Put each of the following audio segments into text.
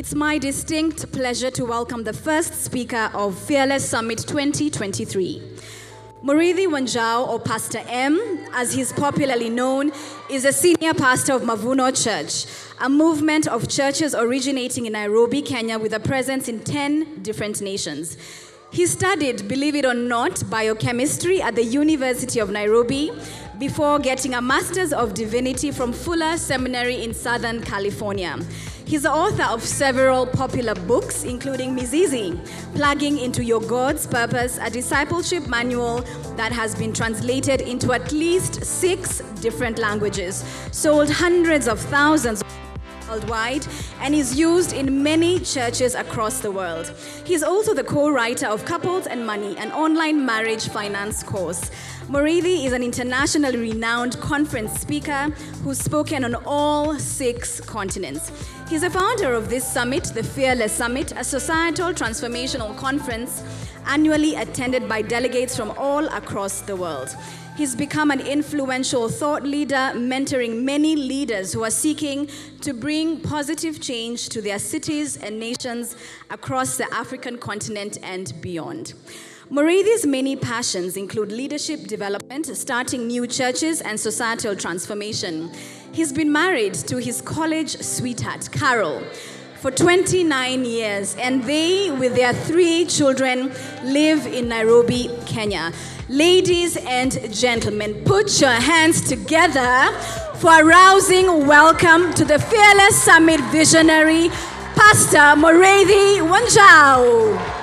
It's my distinct pleasure to welcome the first speaker of Fearless Summit 2023. Murithi Wanjau, or Pastor M, as he's popularly known, is a senior pastor of Mavuno Church, a movement of churches originating in Nairobi, Kenya, with a presence in 10 different nations. He studied, believe it or not, biochemistry at the University of Nairobi before getting a Master's of Divinity from Fuller Seminary in Southern California. He's the author of several popular books, including Mizizi, Plugging into Your God's Purpose, a discipleship manual that has been translated into at least six different languages, sold hundreds of thousands worldwide and is used in many churches across the world. He's also the co writer of Couples and Money, an online marriage finance course. Murithi is an internationally renowned conference speaker who's spoken on all six continents. He's a founder of this summit, the Fearless Summit, a societal transformational conference annually attended by delegates from all across the world. He's become an influential thought leader, mentoring many leaders who are seeking to bring positive change to their cities and nations across the African continent and beyond. Murithi's many passions include leadership development, starting new churches, and societal transformation. He's been married to his college sweetheart, Carol, for 29 years, and they, with their three children, live in Nairobi, Kenya. Ladies and gentlemen, put your hands together for a rousing welcome to the Fearless Summit visionary, Pastor Murithi Wanjau.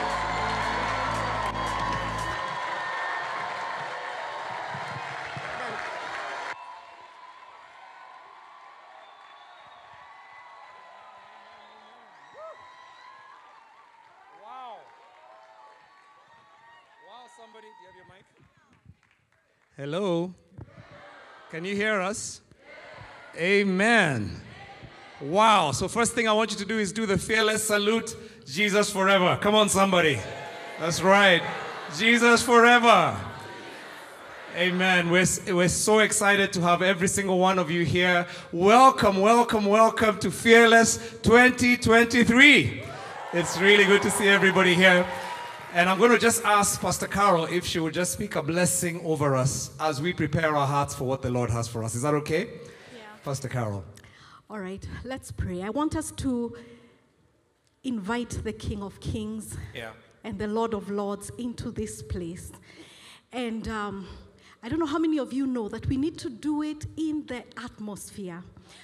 Hello? Can you hear us? Amen. Wow. So, first thing I want you to do is do the fearless salute Jesus forever. Come on, somebody. That's right. Jesus forever. Amen. We're, we're so excited to have every single one of you here. Welcome, welcome, welcome to Fearless 2023. It's really good to see everybody here. And I'm going to just ask Pastor Carol if she would just speak a blessing over us as we prepare our hearts for what the Lord has for us. Is that okay? Yeah. Pastor Carol. All right, let's pray. I want us to invite the King of Kings yeah. and the Lord of Lords into this place. And um, I don't know how many of you know that we need to do it in the atmosphere.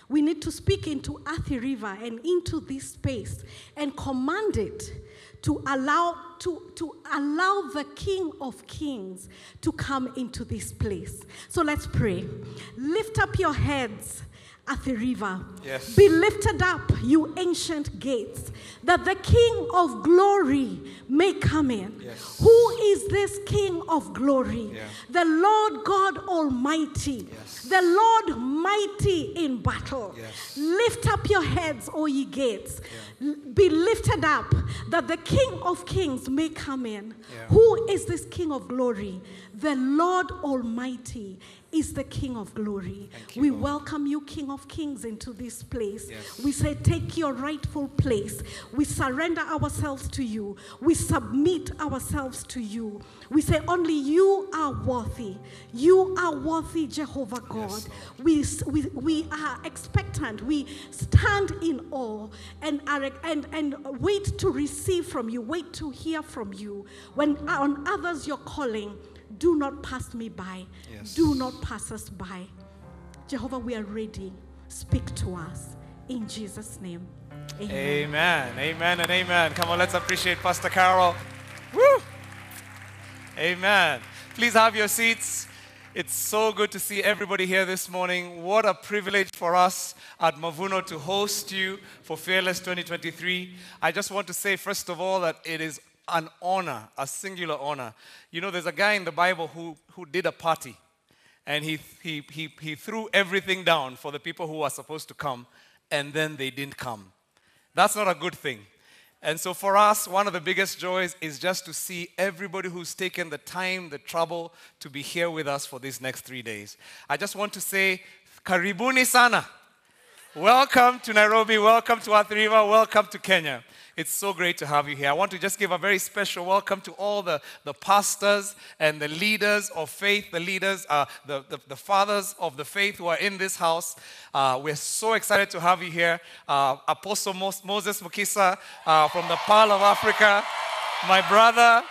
We need to speak into Athi River and into this space and command it to allow to, to allow the king of kings to come into this place. So let's pray. Lift up your heads Athi River. Yes. Be lifted up, you ancient gates, that the King of glory may come in. Yes. Who is this King of glory? Yeah. The Lord God Almighty, Yes. the Lord mighty in battle. Lift up your heads, O ye gates. L- Be lifted up, that the King of kings may come in. Yeah. Who is this King of glory? The Lord Almighty is the King of glory. You, we Lord. welcome you, King of Kings, into this place. Yes. We say, take your rightful place. We surrender ourselves to you. We submit ourselves to you. We say, only you are worthy. You are worthy, Jehovah God. Yes, we, we, we are expectant. We stand in awe and, are, and, and wait to receive from you, wait to hear from you. When on others you're calling, do not pass me by. Yes. Do not pass us by. Jehovah, we are ready. Speak to us. In Jesus' name. Amen. Amen. Amen and amen. Come on, let's appreciate Pastor Carol. Woo! Amen. Please have your seats. It's so good to see everybody here this morning. What a privilege for us at Mavuno to host you for Fearless 2023. I just want to say, first of all, that it is an honor, a singular honor. You know, there's a guy in the Bible who, who did a party and he, he, he, he threw everything down for the people who were supposed to come, and then they didn't come. That's not a good thing. And so, for us, one of the biggest joys is just to see everybody who's taken the time, the trouble to be here with us for these next three days. I just want to say, Karibuni sana. Welcome to Nairobi. Welcome to Athi Welcome to Kenya. It's so great to have you here. I want to just give a very special welcome to all the, the pastors and the leaders of faith, the leaders, uh, the, the, the, fathers of the faith who are in this house. Uh, we're so excited to have you here. Uh, Apostle Moses Mukisa uh, from the Pearl of Africa, my brother,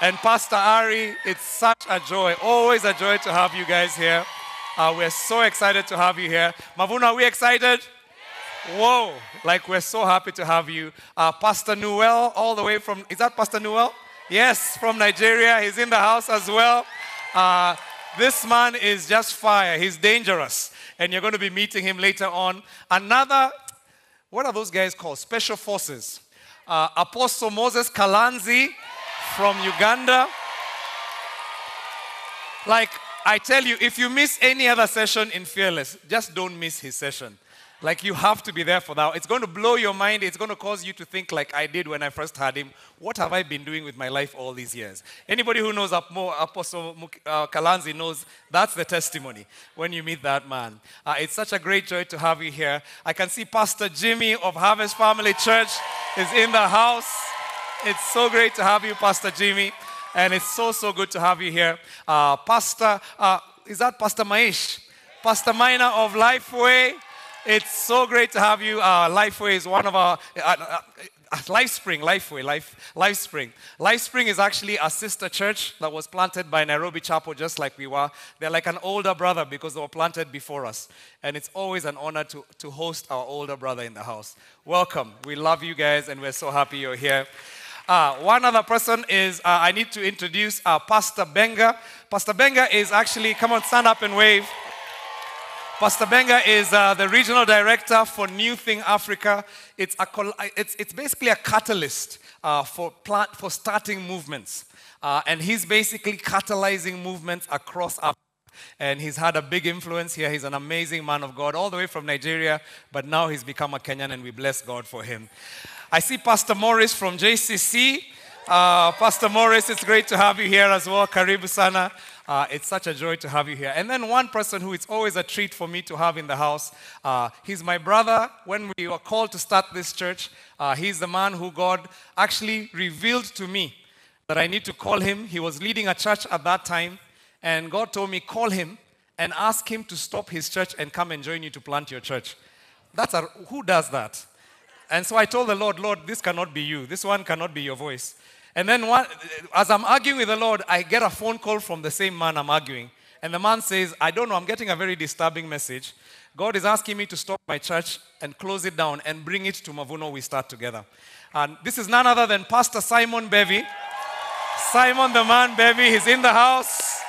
and Pastor Ari. It's such a joy, always a joy to have you guys here. Uh, we're so excited to have you here. Mavuno, are we excited? Whoa, like we're so happy to have you. Uh, Pastor Newell, all the way from, is that Pastor Newell? Yes, from Nigeria. He's in the house as well. Uh, this man is just fire. He's dangerous. And you're going to be meeting him later on. Another, what are those guys called? Special Forces. Uh, Apostle Moses Kalanzi from Uganda. Like, I tell you, if you miss any other session in Fearless, just don't miss his session. Like you have to be there for that. It's going to blow your mind. It's going to cause you to think like I did when I first had him. What have I been doing with my life all these years? Anybody who knows Apostle uh, Kalanzi knows that's the testimony when you meet that man. Uh, it's such a great joy to have you here. I can see Pastor Jimmy of Harvest Family Church is in the house. It's so great to have you, Pastor Jimmy. And it's so, so good to have you here. Uh, Pastor, uh, is that Pastor Maish? Pastor Minor of Lifeway. It's so great to have you. Uh, Lifeway is one of our uh, uh, uh LifeSpring, Lifeway, Life, LifeSpring. LifeSpring is actually a sister church that was planted by Nairobi Chapel, just like we were. They're like an older brother because they were planted before us. And it's always an honor to, to host our older brother in the house. Welcome. We love you guys, and we're so happy you're here. Uh, one other person is, uh, I need to introduce uh, Pastor Benga. Pastor Benga is actually, come on, stand up and wave. Pastor Benga is uh, the regional director for New Thing Africa. It's, a, it's, it's basically a catalyst uh, for, plant, for starting movements. Uh, and he's basically catalyzing movements across Africa. And he's had a big influence here. He's an amazing man of God, all the way from Nigeria, but now he's become a Kenyan, and we bless God for him. I see Pastor Morris from JCC. Uh, Pastor Morris, it's great to have you here as well. Karibu sana. Uh, it's such a joy to have you here. And then one person who it's always a treat for me to have in the house. Uh, he's my brother. When we were called to start this church, uh, he's the man who God actually revealed to me that I need to call him. He was leading a church at that time, and God told me, call him and ask him to stop his church and come and join you to plant your church. That's a, who does that? And so I told the Lord, Lord, this cannot be you. This one cannot be your voice. And then one, as I'm arguing with the Lord, I get a phone call from the same man I'm arguing. And the man says, I don't know, I'm getting a very disturbing message. God is asking me to stop my church and close it down and bring it to Mavuno. We start together. And this is none other than Pastor Simon Mbevi. Simon the man, Mbevi, he's in the house.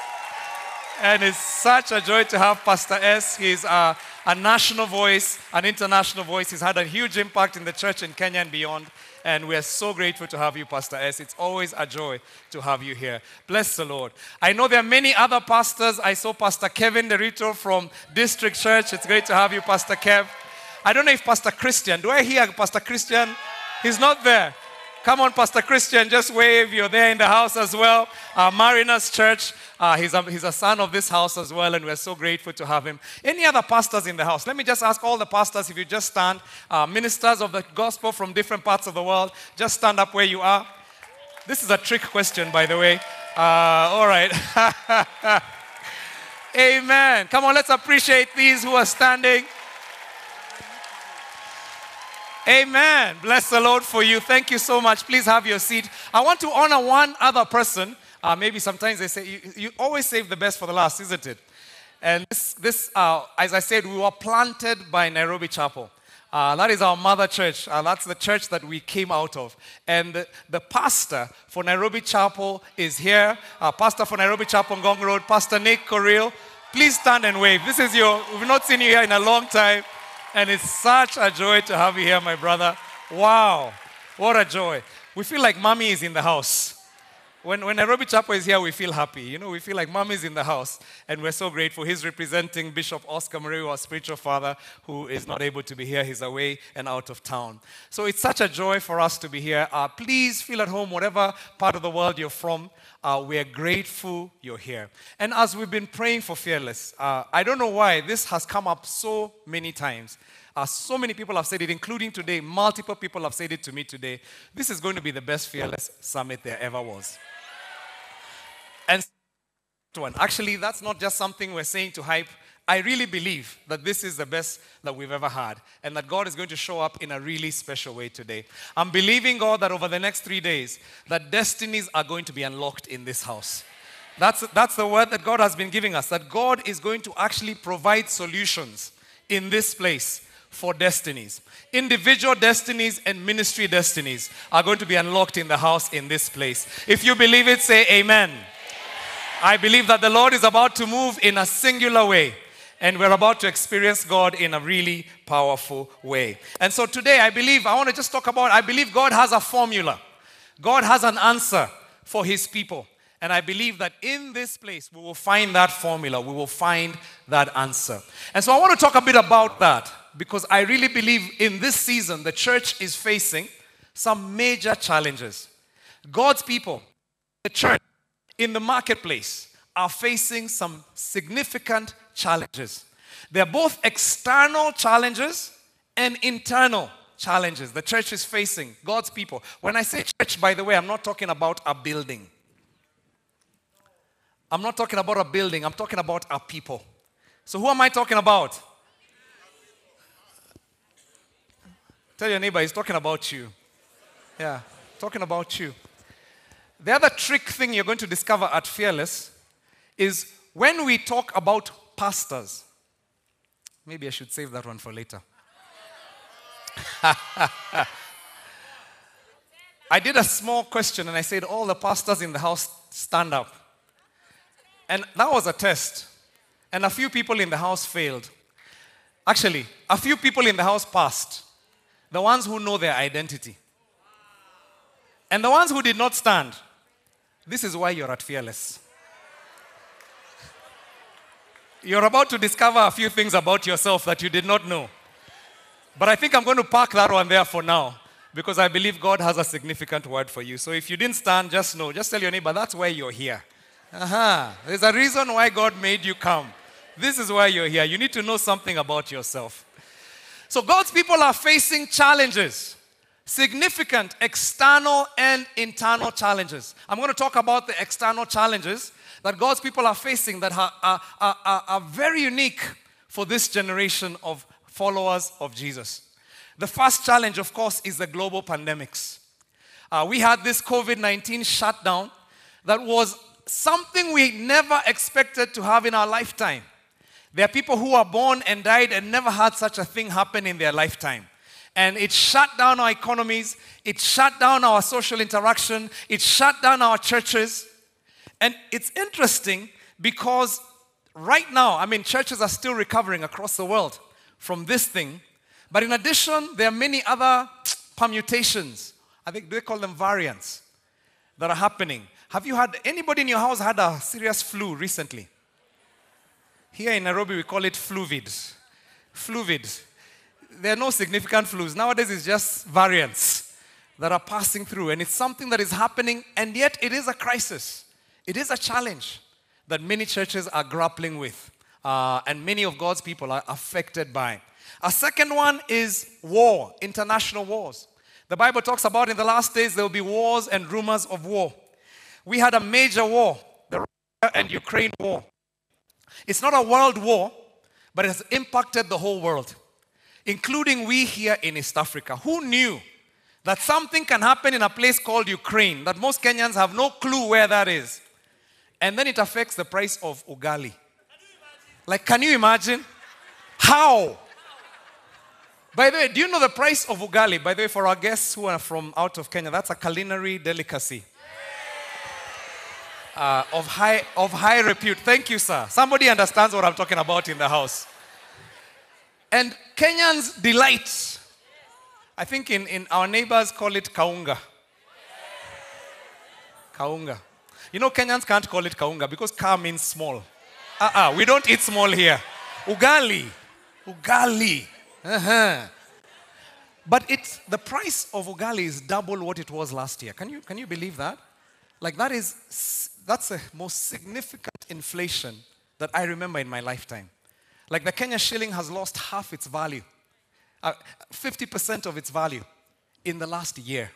And it's such a joy to have Pastor S. He's a, a national voice, an international voice. He's had a huge impact in the church in Kenya and beyond. And we are so grateful to have you, Pastor S. It's always a joy to have you here. Bless the Lord. I know there are many other pastors. I saw Pastor Kevin Derito from District Church. It's great to have you, Pastor Kev. I don't know if Pastor Christian, do I hear Pastor Christian? He's not there. Come on, Pastor Christian, just wave. You're there in the house as well. Uh, Mariners Church. Uh, he's, a, he's a son of this house as well, and we're so grateful to have him. Any other pastors in the house? Let me just ask all the pastors if you just stand, uh, ministers of the gospel from different parts of the world, just stand up where you are. This is a trick question, by the way. Uh, all right. Amen. Come on, let's appreciate these who are standing. Amen. Bless the Lord for you. Thank you so much. Please have your seat. I want to honor one other person. Uh, maybe sometimes they say, you, you, always save the best for the last, isn't it? And this, this uh, as I said, we were planted by Nairobi Chapel. Uh, that is our mother church. Uh, that's the church that we came out of. And the, the pastor for Nairobi Chapel is here. Uh, pastor for Nairobi Chapel on Ngong Road, Pastor Nick Korir. Please stand and wave. This is your, we've not seen you here in a long time. And it's such a joy to have you here, my brother. Wow, what a joy. We feel like mommy is in the house. When, when Nairobi Chapel is here, we feel happy. You know, we feel like mommy is in the house. And we're so grateful. He's representing Bishop Oscar Muriu, our spiritual father, who is not able to be here. He's away and out of town. So it's such a joy for us to be here. Uh, please feel at home, whatever part of the world you're from. Uh, we are grateful you're here. And as we've been praying for Fearless, uh, I don't know why this has come up so many times. Uh, so many people have said it, including today. Multiple people have said it to me today. This is going to be the best Fearless Summit there ever was. And one, actually, that's not just something we're saying to hype. I really believe that this is the best that we've ever had and that God is going to show up in a really special way today. I'm believing God that over the next three days, that destinies are going to be unlocked in this house. That's, that's the word that God has been giving us, that God is going to actually provide solutions in this place for destinies. Individual destinies and ministry destinies are going to be unlocked in the house in this place. If you believe it, say amen. amen. I believe that the Lord is about to move in a singular way and we're about to experience God in a really powerful way. And so today, I believe, I want to just talk about, I believe God has a formula, God has an answer for His people. And I believe that in this place, we will find that formula, we will find that answer. And so I want to talk a bit about that because I really believe in this season, the church is facing some major challenges. God's people, the church, in the marketplace, are facing some significant challenges. They're both external challenges and internal challenges the church is facing, God's people. When I say church, by the way, I'm not talking about a building. I'm not talking about a building, I'm talking about our people. So, who am I talking about? Tell your neighbor, he's talking about you. Yeah, talking about you. The other trick thing you're going to discover at Fearless is when we talk about pastors. Maybe I should save that one for later. I did a small question and I said, All the pastors in the house stand up. And that was a test. And a few people in the house failed. Actually, a few people in the house passed. The ones who know their identity. And the ones who did not stand. This is why you're at Fearless. You're about to discover a few things about yourself that you did not know. But I think I'm going to park that one there for now because I believe God has a significant word for you. So if you didn't stand, just know, just tell your neighbor, that's why you're here. Uh-huh. There's a reason why God made you come. This is why you're here. You need to know something about yourself. So God's people are facing challenges, significant external and internal challenges. I'm going to talk about the external challenges that God's people are facing that are, are, are, are very unique for this generation of followers of Jesus. The first challenge, of course, is the global pandemics. Uh, we had this COVID 19 shutdown that was something we never expected to have in our lifetime. There are people who are born and died and never had such a thing happen in their lifetime. And it shut down our economies, it shut down our social interaction, it shut down our churches. And it's interesting because right now, I mean, churches are still recovering across the world from this thing. But in addition, there are many other permutations. I think they call them variants that are happening. Have you had anybody in your house had a serious flu recently? Here in Nairobi, we call it fluvid. Fluvid. There are no significant flus. Nowadays, it's just variants that are passing through, and it's something that is happening, and yet it is a crisis. It is a challenge that many churches are grappling with, uh, and many of God's people are affected by. A second one is war, international wars. The Bible talks about in the last days there will be wars and rumors of war. We had a major war, the Russia and Ukraine war. It's not a world war, but it has impacted the whole world, including we here in East Africa. Who knew that something can happen in a place called Ukraine that most Kenyans have no clue where that is? and then it affects the price of ugali. Like, can you imagine? How? By the way, do you know the price of ugali? By the way, for our guests who are from out of Kenya, that's a culinary delicacy uh, of, high, of high repute. Thank you, sir. Somebody understands what I'm talking about in the house. And Kenyans delight. I think in, in our neighbors call it kaunga. Kaunga. You know, Kenyans can't call it kaunga because ka means small. Uh-uh, we don't eat small here. Ugali. Ugali. Uh-huh. But it's, the price of ugali is double what it was last year. Can you, can you believe that? Like that is that's the most significant inflation that I remember in my lifetime. Like the Kenya shilling has lost half its value, uh, 50% of its value in the last year.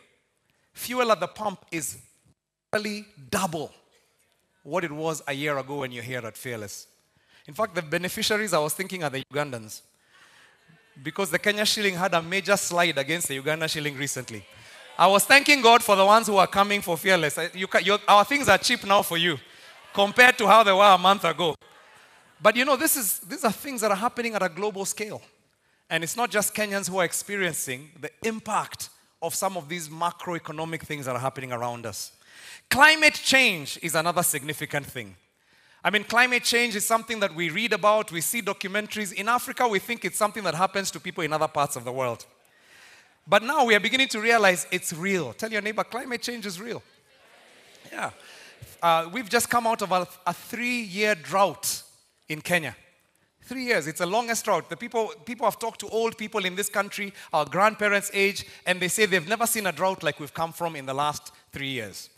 Fuel at the pump is really double what it was a year ago when you're here at Fearless. In fact, the beneficiaries I was thinking are the Ugandans. Because the Kenya shilling had a major slide against the Uganda shilling recently. I was thanking God for the ones who are coming for Fearless. You, your- our things are cheap now for you compared to how they were a month ago. But you know, this is, these are things that are happening at a global scale. And it's not just Kenyans who are experiencing the impact of some of these macroeconomic things that are happening around us. Climate change is another significant thing. I mean, climate change is something that we read about, we see documentaries. In Africa, we think it's something that happens to people in other parts of the world. But now we are beginning to realize it's real. Tell your neighbor, climate change is real. Yeah. Uh, we've just come out of a, a three year drought in Kenya. Three years, it's the longest drought. The people, people have talked to old people in this country, our grandparents' age, and they say they've never seen a drought like we've come from in the last three years.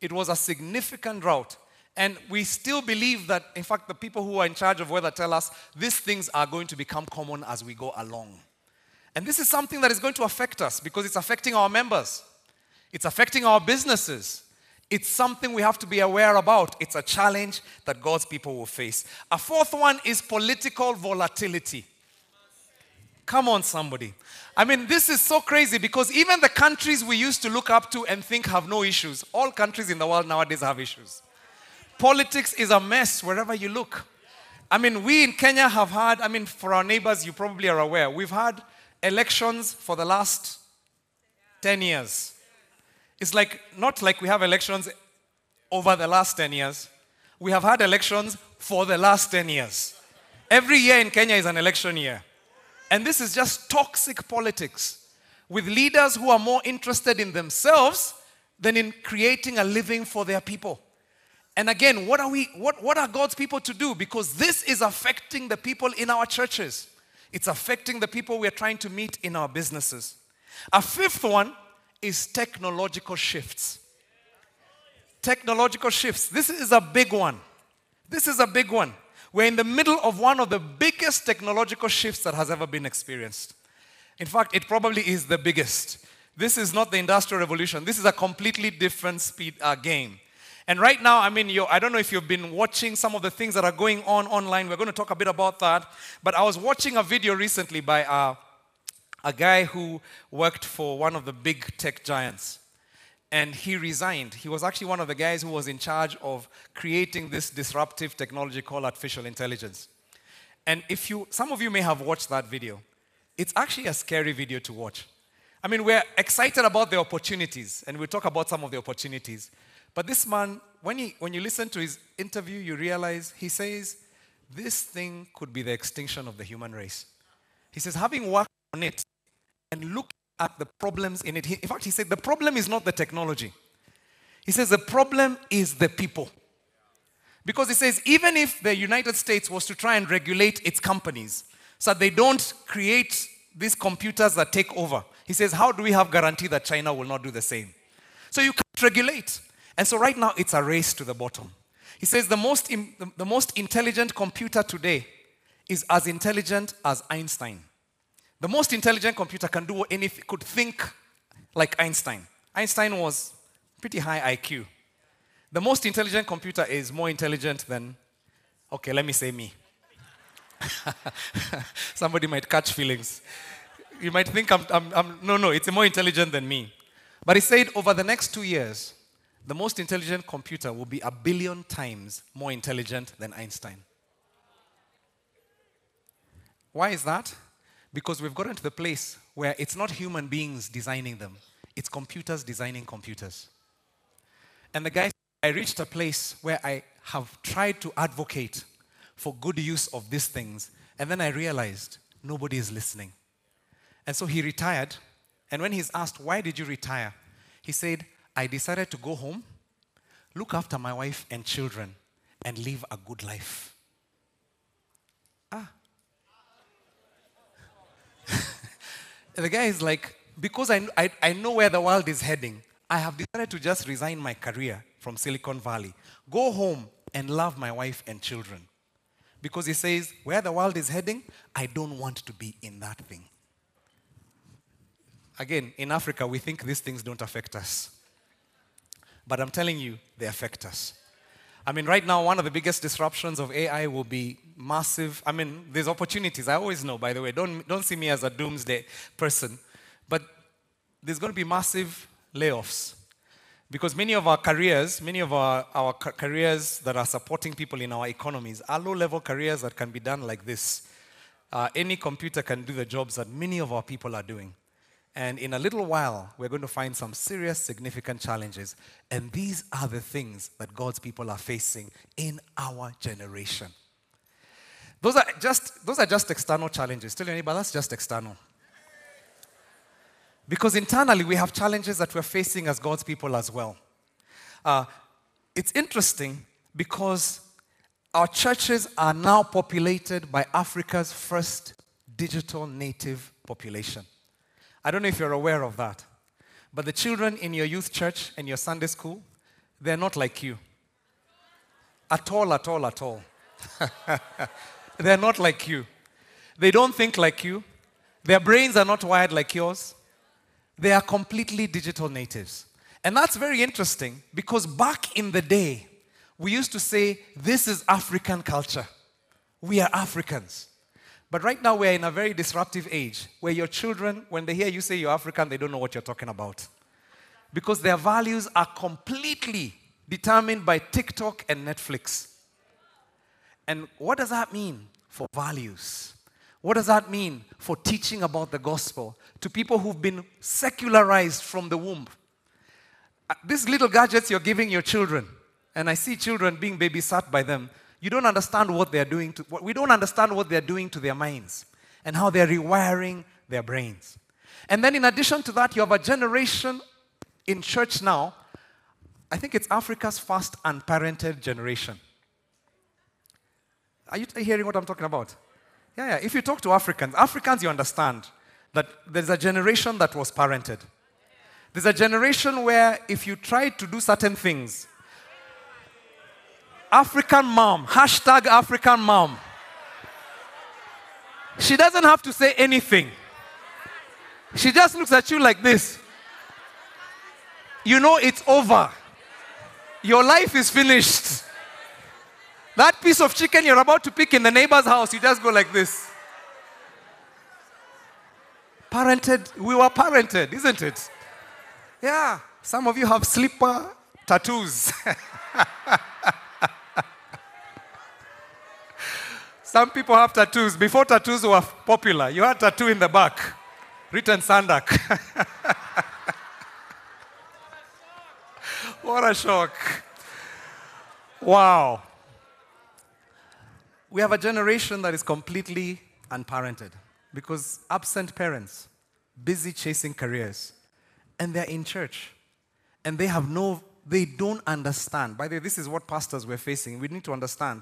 It was a significant drought. And we still believe that, in fact, the people who are in charge of weather tell us these things are going to become common as we go along. And this is something that is going to affect us because it's affecting our members, it's affecting our businesses. It's something we have to be aware about. It's a challenge that God's people will face. A fourth one is political volatility. Come on, somebody. I mean, this is so crazy because even the countries we used to look up to and think have no issues, all countries in the world nowadays have issues. Politics is a mess wherever you look. I mean, we in Kenya have had, I mean, for our neighbors, you probably are aware, we've had elections for the last 10 years. It's like, not like we have elections over the last 10 years. We have had elections for the last 10 years. Every year in Kenya is an election year. And this is just toxic politics with leaders who are more interested in themselves than in creating a living for their people. And again, what are we what, what are God's people to do? Because this is affecting the people in our churches. It's affecting the people we are trying to meet in our businesses. A fifth one is technological shifts. Technological shifts. This is a big one. This is a big one. We're in the middle of one of the biggest technological shifts that has ever been experienced. In fact, it probably is the biggest. This is not the Industrial Revolution. This is a completely different speed uh, game. And right now, I mean, I don't know if you've been watching some of the things that are going on online. We're going to talk a bit about that. But I was watching a video recently by uh, a guy who worked for one of the big tech giants. And he resigned. He was actually one of the guys who was in charge of creating this disruptive technology called artificial intelligence. And if you, some of you may have watched that video, it's actually a scary video to watch. I mean, we're excited about the opportunities, and we'll talk about some of the opportunities. But this man, when, he, when you listen to his interview, you realize he says, this thing could be the extinction of the human race. He says, having worked on it and looked at the problems in it, he, in fact, he said, the problem is not the technology. He says, the problem is the people. Because he says, even if the United States was to try and regulate its companies so they don't create these computers that take over, he says, how do we have guarantee that China will not do the same? So you can't regulate. And so right now it's a race to the bottom. He says the most, the most intelligent computer today is as intelligent as Einstein. The most intelligent computer can do anything, could think like Einstein. Einstein was pretty high IQ. The most intelligent computer is more intelligent than, okay, let me say me. Somebody might catch feelings. You might think I'm, I'm, I'm, no, no, it's more intelligent than me. But he said over the next two years, the most intelligent computer will be a billion times more intelligent than Einstein. Why is that? Because we've gotten to the place where it's not human beings designing them, it's computers designing computers. And the guy, I reached a place where I have tried to advocate for good use of these things, and then I realized nobody is listening. And so he retired, and when he's asked, Why did you retire? He said, I decided to go home, look after my wife and children, and live a good life. Ah. the guy is like, because I, I, I know where the world is heading, I have decided to just resign my career from Silicon Valley. Go home and love my wife and children. Because he says, where the world is heading, I don't want to be in that thing. Again, in Africa, we think these things don't affect us. But I'm telling you, they affect us. I mean, right now, one of the biggest disruptions of AI will be massive. I mean, there's opportunities. I always know, by the way. Don't, don't see me as a doomsday person. But there's going to be massive layoffs. Because many of our careers, many of our, our careers that are supporting people in our economies are low level careers that can be done like this. Uh, any computer can do the jobs that many of our people are doing. And in a little while, we're going to find some serious, significant challenges. And these are the things that God's people are facing in our generation. Those are just, those are just external challenges. Tell anybody that's just external. Because internally, we have challenges that we're facing as God's people as well. Uh, it's interesting because our churches are now populated by Africa's first digital native population. I don't know if you're aware of that. But the children in your youth church and your Sunday school, they're not like you. At all, at all, at all. they're not like you. They don't think like you. Their brains are not wired like yours. They are completely digital natives. And that's very interesting because back in the day, we used to say, This is African culture. We are Africans. But right now, we're in a very disruptive age where your children, when they hear you say you're African, they don't know what you're talking about. Because their values are completely determined by TikTok and Netflix. And what does that mean for values? What does that mean for teaching about the gospel to people who've been secularized from the womb? Uh, these little gadgets you're giving your children, and I see children being babysat by them, you don't understand what they're doing to, we don't understand what they're doing to their minds and how they're rewiring their brains. And then, in addition to that, you have a generation in church now. I think it's Africa's first unparented generation. Are you hearing what I'm talking about? Yeah, yeah. If you talk to Africans, Africans, you understand that there's a generation that was parented. There's a generation where if you try to do certain things, African mom, hashtag African mom. She doesn't have to say anything. She just looks at you like this. You know it's over. Your life is finished. That piece of chicken you're about to pick in the neighbor's house, you just go like this. Parented, we were parented, isn't it? Yeah. Some of you have slipper tattoos. Some people have tattoos. Before tattoos were popular, you had tattoo in the back, written Sandak. what a shock. Wow. We have a generation that is completely unparented because absent parents, busy chasing careers, and they're in church. And they have no, they don't understand. By the way, this is what pastors were facing. We need to understand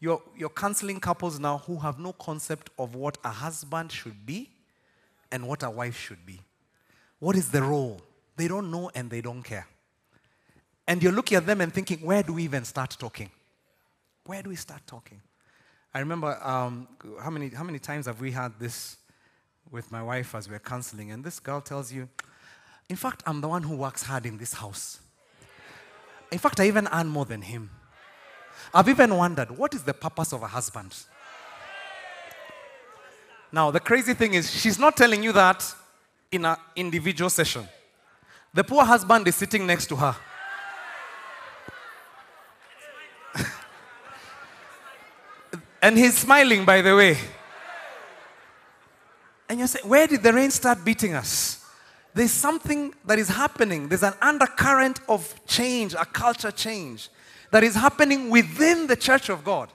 you're, you're counseling couples now who have no concept of what a husband should be and what a wife should be. What is the role? They don't know and they don't care. And you're looking at them and thinking, where do we even start talking? Where do we start talking? I remember um, how, many, how many times have we had this with my wife as we're counseling, and this girl tells you, in fact, I'm the one who works hard in this house. In fact, I even earn more than him. I've even wondered what is the purpose of a husband? Now, the crazy thing is, she's not telling you that in an individual session. The poor husband is sitting next to her. and he's smiling, by the way. And you say, Where did the rain start beating us? There's something that is happening. There's an undercurrent of change, a culture change that is happening within the church of God.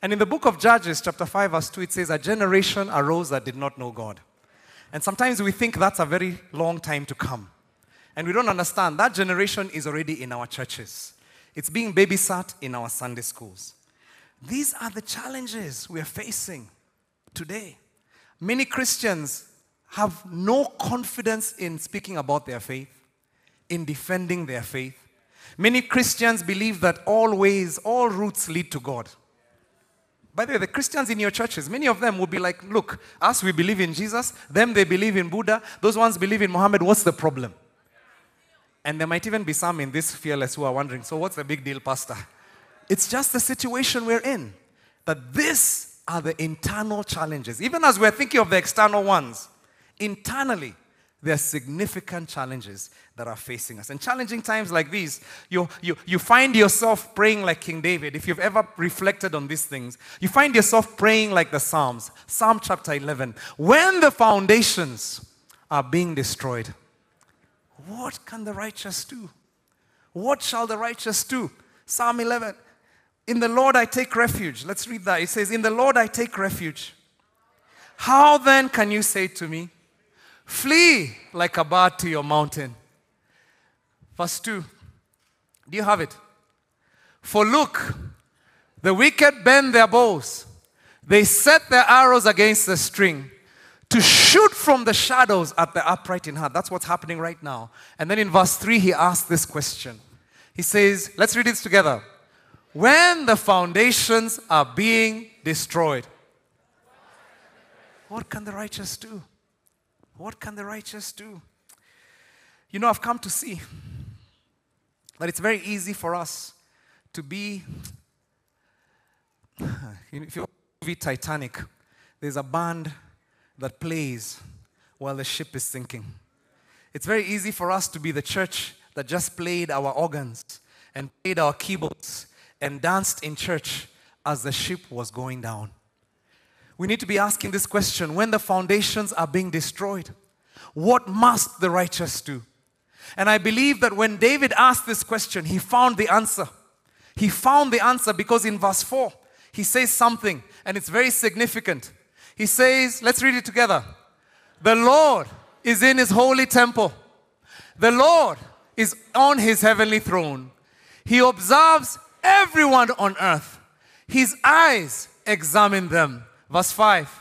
And in the book of Judges, chapter 5, verse 2, it says, A generation arose that did not know God. And sometimes we think that's a very long time to come. And we don't understand that generation is already in our churches, it's being babysat in our Sunday schools. These are the challenges we are facing today. Many Christians have no confidence in speaking about their faith, in defending their faith, Many Christians believe that all ways, all routes lead to God. By the way, the Christians in your churches, many of them will be like, look, us, we believe in Jesus. Them, they believe in Buddha. Those ones believe in Muhammad. What's the problem? And there might even be some in this fearless who are wondering, so what's the big deal, Pastor? It's just the situation we're in. That these are the internal challenges. Even as we're thinking of the external ones, internally, there are significant challenges that are facing us. And challenging times like these, you, you, you find yourself praying like King David. If you've ever reflected on these things, you find yourself praying like the Psalms. Psalm chapter 11. When the foundations are being destroyed, what can the righteous do? What shall the righteous do? Psalm 11. In the Lord I take refuge. Let's read that. It says, In the Lord I take refuge. How then can you say to me, Flee like a bird to your mountain? Verse 2. Do you have it? For look, the wicked bend their bows, they set their arrows against the string to shoot from the shadows at the upright in heart. That's what's happening right now. And then in verse 3, he asks this question. He says, Let's read this together. When the foundations are being destroyed, what can the righteous do? What can the righteous do? You know, I've come to see that it's very easy for us to be. If you movie Titanic, there's a band that plays while the ship is sinking. It's very easy for us to be the church that just played our organs and played our keyboards and danced in church as the ship was going down. We need to be asking this question when the foundations are being destroyed, what must the righteous do? And I believe that when David asked this question, he found the answer. He found the answer because in verse 4, he says something, and it's very significant. He says, let's read it together. The Lord is in his holy temple. The Lord is on his heavenly throne. He observes everyone on earth. His eyes examine them. Verse 5.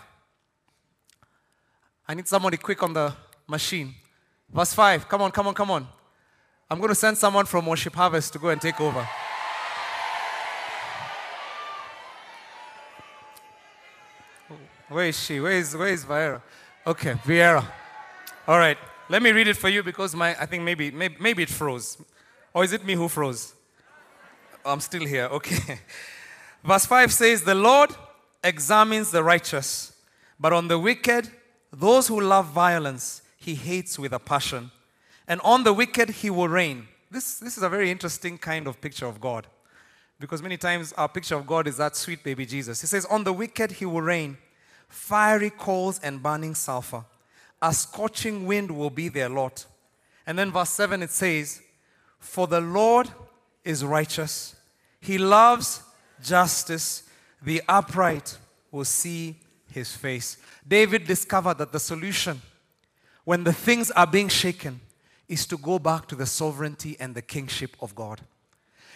I need somebody quick on the machine. Verse 5. Come on, come on, come on. I'm going to send someone from Worship Harvest to go and take over. Oh, where is she? Where is, where is Vieira? Okay, Vieira. All right. Let me read it for you because my, I think maybe, maybe, maybe it froze. Or is it me who froze? I'm still here. Okay. Verse 5 says, The Lord examines the righteous, but on the wicked, those who love violence, he hates with a passion. And on the wicked, he will reign. This, this is a very interesting kind of picture of God. Because many times our picture of God is that sweet baby Jesus. He says, On the wicked, he will reign. fiery coals and burning sulfur. A scorching wind will be their lot. And then verse 7 it says, For the Lord is righteous, he loves justice, the upright will see his face. David discovered that the solution when the things are being shaken is to go back to the sovereignty and the kingship of God.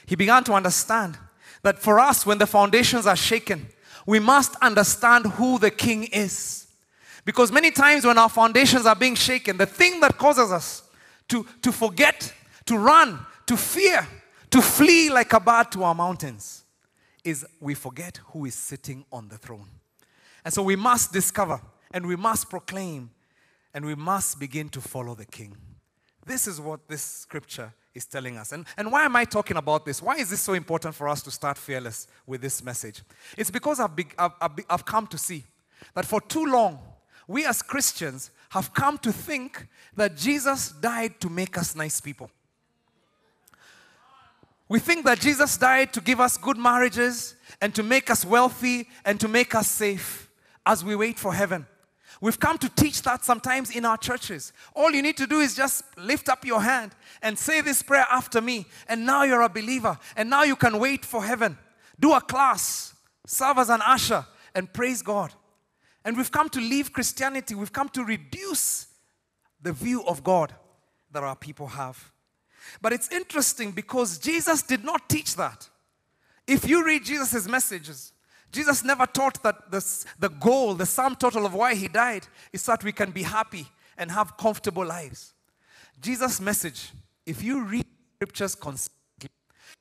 He began to understand that for us, when the foundations are shaken, we must understand who the king is. Because many times when our foundations are being shaken, the thing that causes us to, to forget, to run, to fear, to flee like a bird to our mountains is we forget who is sitting on the throne. And so we must discover and we must proclaim and we must begin to follow the king. This is what this scripture is telling us. And, and why am I talking about this? Why is this so important for us to start fearless with this message? It's because I've, be, I've, I've, I've come to see that for too long, we as Christians have come to think that Jesus died to make us nice people. We think that Jesus died to give us good marriages and to make us wealthy and to make us safe as we wait for heaven. We've come to teach that sometimes in our churches. All you need to do is just lift up your hand and say this prayer after me, and now you're a believer, and now you can wait for heaven. Do a class, serve as an usher, and praise God. And we've come to leave Christianity, we've come to reduce the view of God that our people have. But it's interesting because Jesus did not teach that. If you read Jesus' messages, Jesus never taught that this, the goal, the sum total of why he died is that we can be happy and have comfortable lives. Jesus' message, if you read scriptures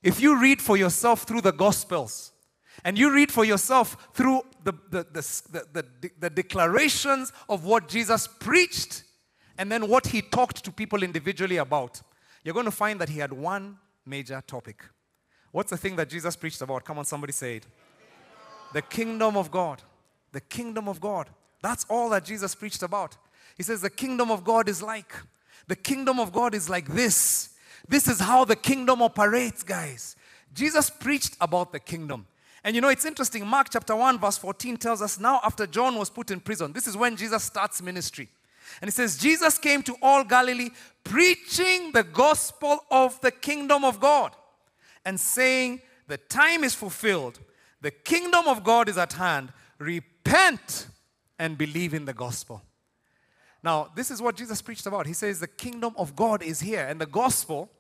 if you read for yourself through the Gospels, and you read for yourself through the, the, the, the, the declarations of what Jesus preached and then what he talked to people individually about, you're going to find that he had one major topic. What's the thing that Jesus preached about? Come on, somebody say it. The kingdom of God. The kingdom of God. That's all that Jesus preached about. He says, The kingdom of God is like. The kingdom of God is like this. This is how the kingdom operates, guys. Jesus preached about the kingdom. And you know, it's interesting. Mark chapter 1, verse 14 tells us now, after John was put in prison, this is when Jesus starts ministry. And it says, Jesus came to all Galilee preaching the gospel of the kingdom of God and saying, The time is fulfilled, the kingdom of God is at hand. Repent and believe in the gospel. Now, this is what Jesus preached about. He says, The kingdom of God is here. And the gospel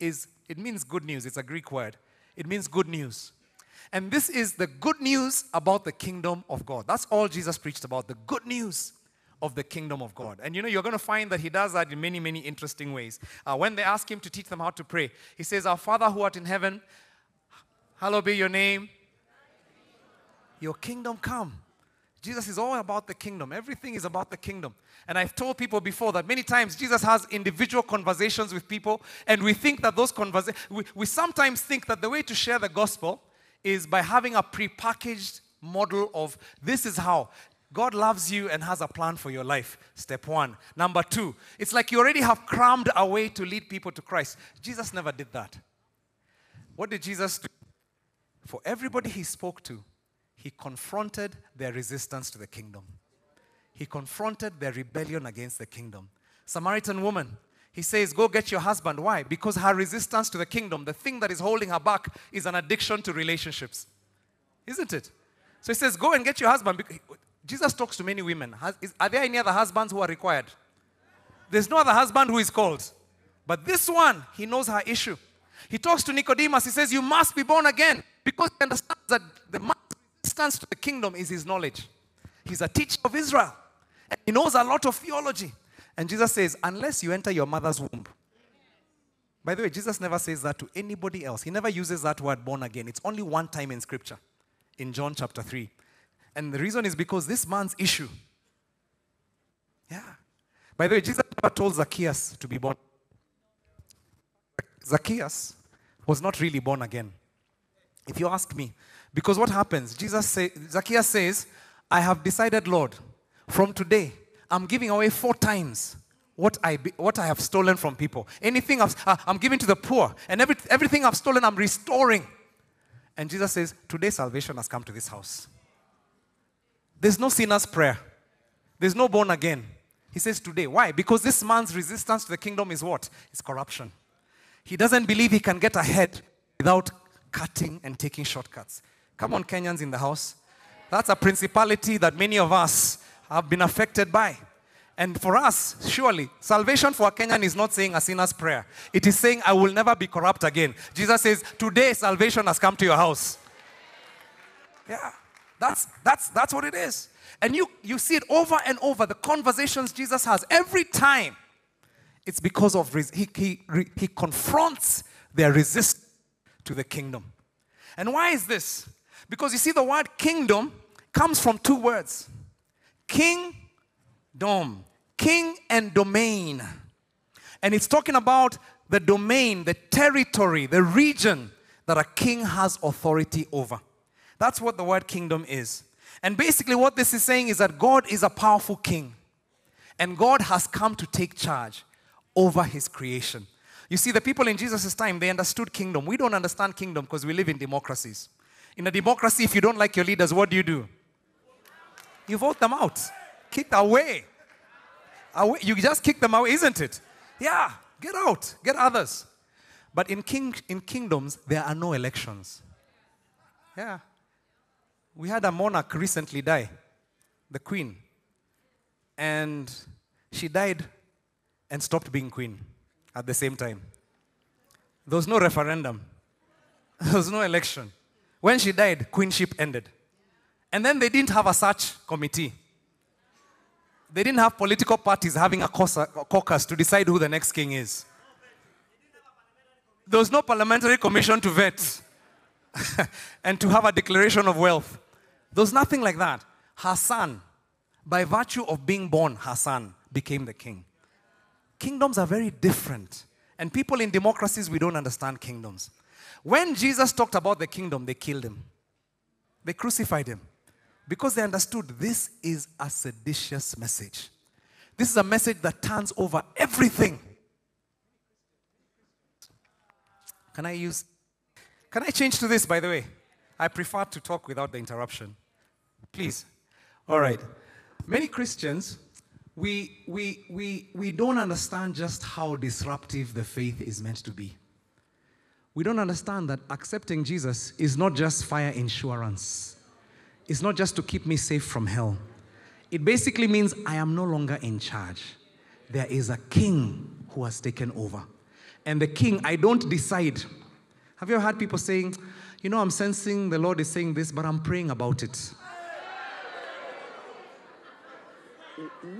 is, it means good news. It's a Greek word. It means good news. And this is the good news about the kingdom of God. That's all Jesus preached about the good news of the kingdom of God. And you know, you're going to find that he does that in many, many interesting ways. Uh, when they ask him to teach them how to pray, he says, Our Father who art in heaven, hallowed be your name. Your kingdom come. Jesus is all about the kingdom. Everything is about the kingdom. And I've told people before that many times Jesus has individual conversations with people, and we think that those conversations, we, we sometimes think that the way to share the gospel is by having a prepackaged model of this is how God loves you and has a plan for your life. Step one. Number two, it's like you already have crammed a way to lead people to Christ. Jesus never did that. What did Jesus do? For everybody he spoke to, he confronted their resistance to the kingdom. He confronted their rebellion against the kingdom. Samaritan woman, he says, Go get your husband. Why? Because her resistance to the kingdom, the thing that is holding her back, is an addiction to relationships. Isn't it? So he says, Go and get your husband. Jesus talks to many women. Are there any other husbands who are required? There's no other husband who is called. But this one, he knows her issue. He talks to Nicodemus. He says, You must be born again. Because he understands that the resistance to the kingdom is his knowledge. He's a teacher of Israel. And he knows a lot of theology. And Jesus says, unless you enter your mother's womb. By the way, Jesus never says that to anybody else. He never uses that word born again. It's only one time in scripture, in John chapter 3. And the reason is because this man's issue. Yeah. By the way, Jesus never told Zacchaeus to be born. Zacchaeus was not really born again. If you ask me. Because what happens? Jesus say, Zacchaeus says, I have decided, Lord, from today, I'm giving away four times what I, what I have stolen from people. Anything I've, uh, I'm giving to the poor, and every, everything I've stolen, I'm restoring. And Jesus says, Today salvation has come to this house. There's no sinner's prayer, there's no born again. He says, Today. Why? Because this man's resistance to the kingdom is what? It's corruption. He doesn't believe he can get ahead without cutting and taking shortcuts. Come on, Kenyans in the house. That's a principality that many of us have been affected by. And for us, surely, salvation for a Kenyan is not saying a sinner's prayer. It is saying, I will never be corrupt again. Jesus says, Today salvation has come to your house. Yeah, that's, that's, that's what it is. And you, you see it over and over the conversations Jesus has every time. It's because of res- he, he, he confronts their resistance to the kingdom. And why is this? Because you see, the word kingdom comes from two words King, dom, king and domain. And it's talking about the domain, the territory, the region that a king has authority over. That's what the word kingdom is. And basically, what this is saying is that God is a powerful king. And God has come to take charge over his creation. You see, the people in Jesus' time, they understood kingdom. We don't understand kingdom because we live in democracies. In a democracy, if you don't like your leaders, what do you do? You vote them out. Kick away. away. You just kick them out, isn't it? Yeah, get out, get others. But in, king, in kingdoms, there are no elections. Yeah. We had a monarch recently die, the queen. And she died and stopped being queen at the same time. There was no referendum, there was no election. When she died, queenship ended. And then they didn't have a search committee. They didn't have political parties having a caucus to decide who the next king is. There was no parliamentary commission to vet and to have a declaration of wealth. There was nothing like that. Her son, by virtue of being born, her son became the king. Kingdoms are very different. And people in democracies, we don't understand kingdoms. When Jesus talked about the kingdom, they killed him, they crucified him because they understood this is a seditious message. This is a message that turns over everything. Can I use? Can I change to this, by the way? I prefer to talk without the interruption. Please. All right. Many Christians, we, we, we, we don't understand just how disruptive the faith is meant to be. We don't understand that accepting Jesus is not just fire insurance, it's not just to keep me safe from hell. It basically means I am no longer in charge. There is a king who has taken over. And the king, I don't decide. Have you ever heard people saying, you know, I'm sensing the Lord is saying this, but I'm praying about it?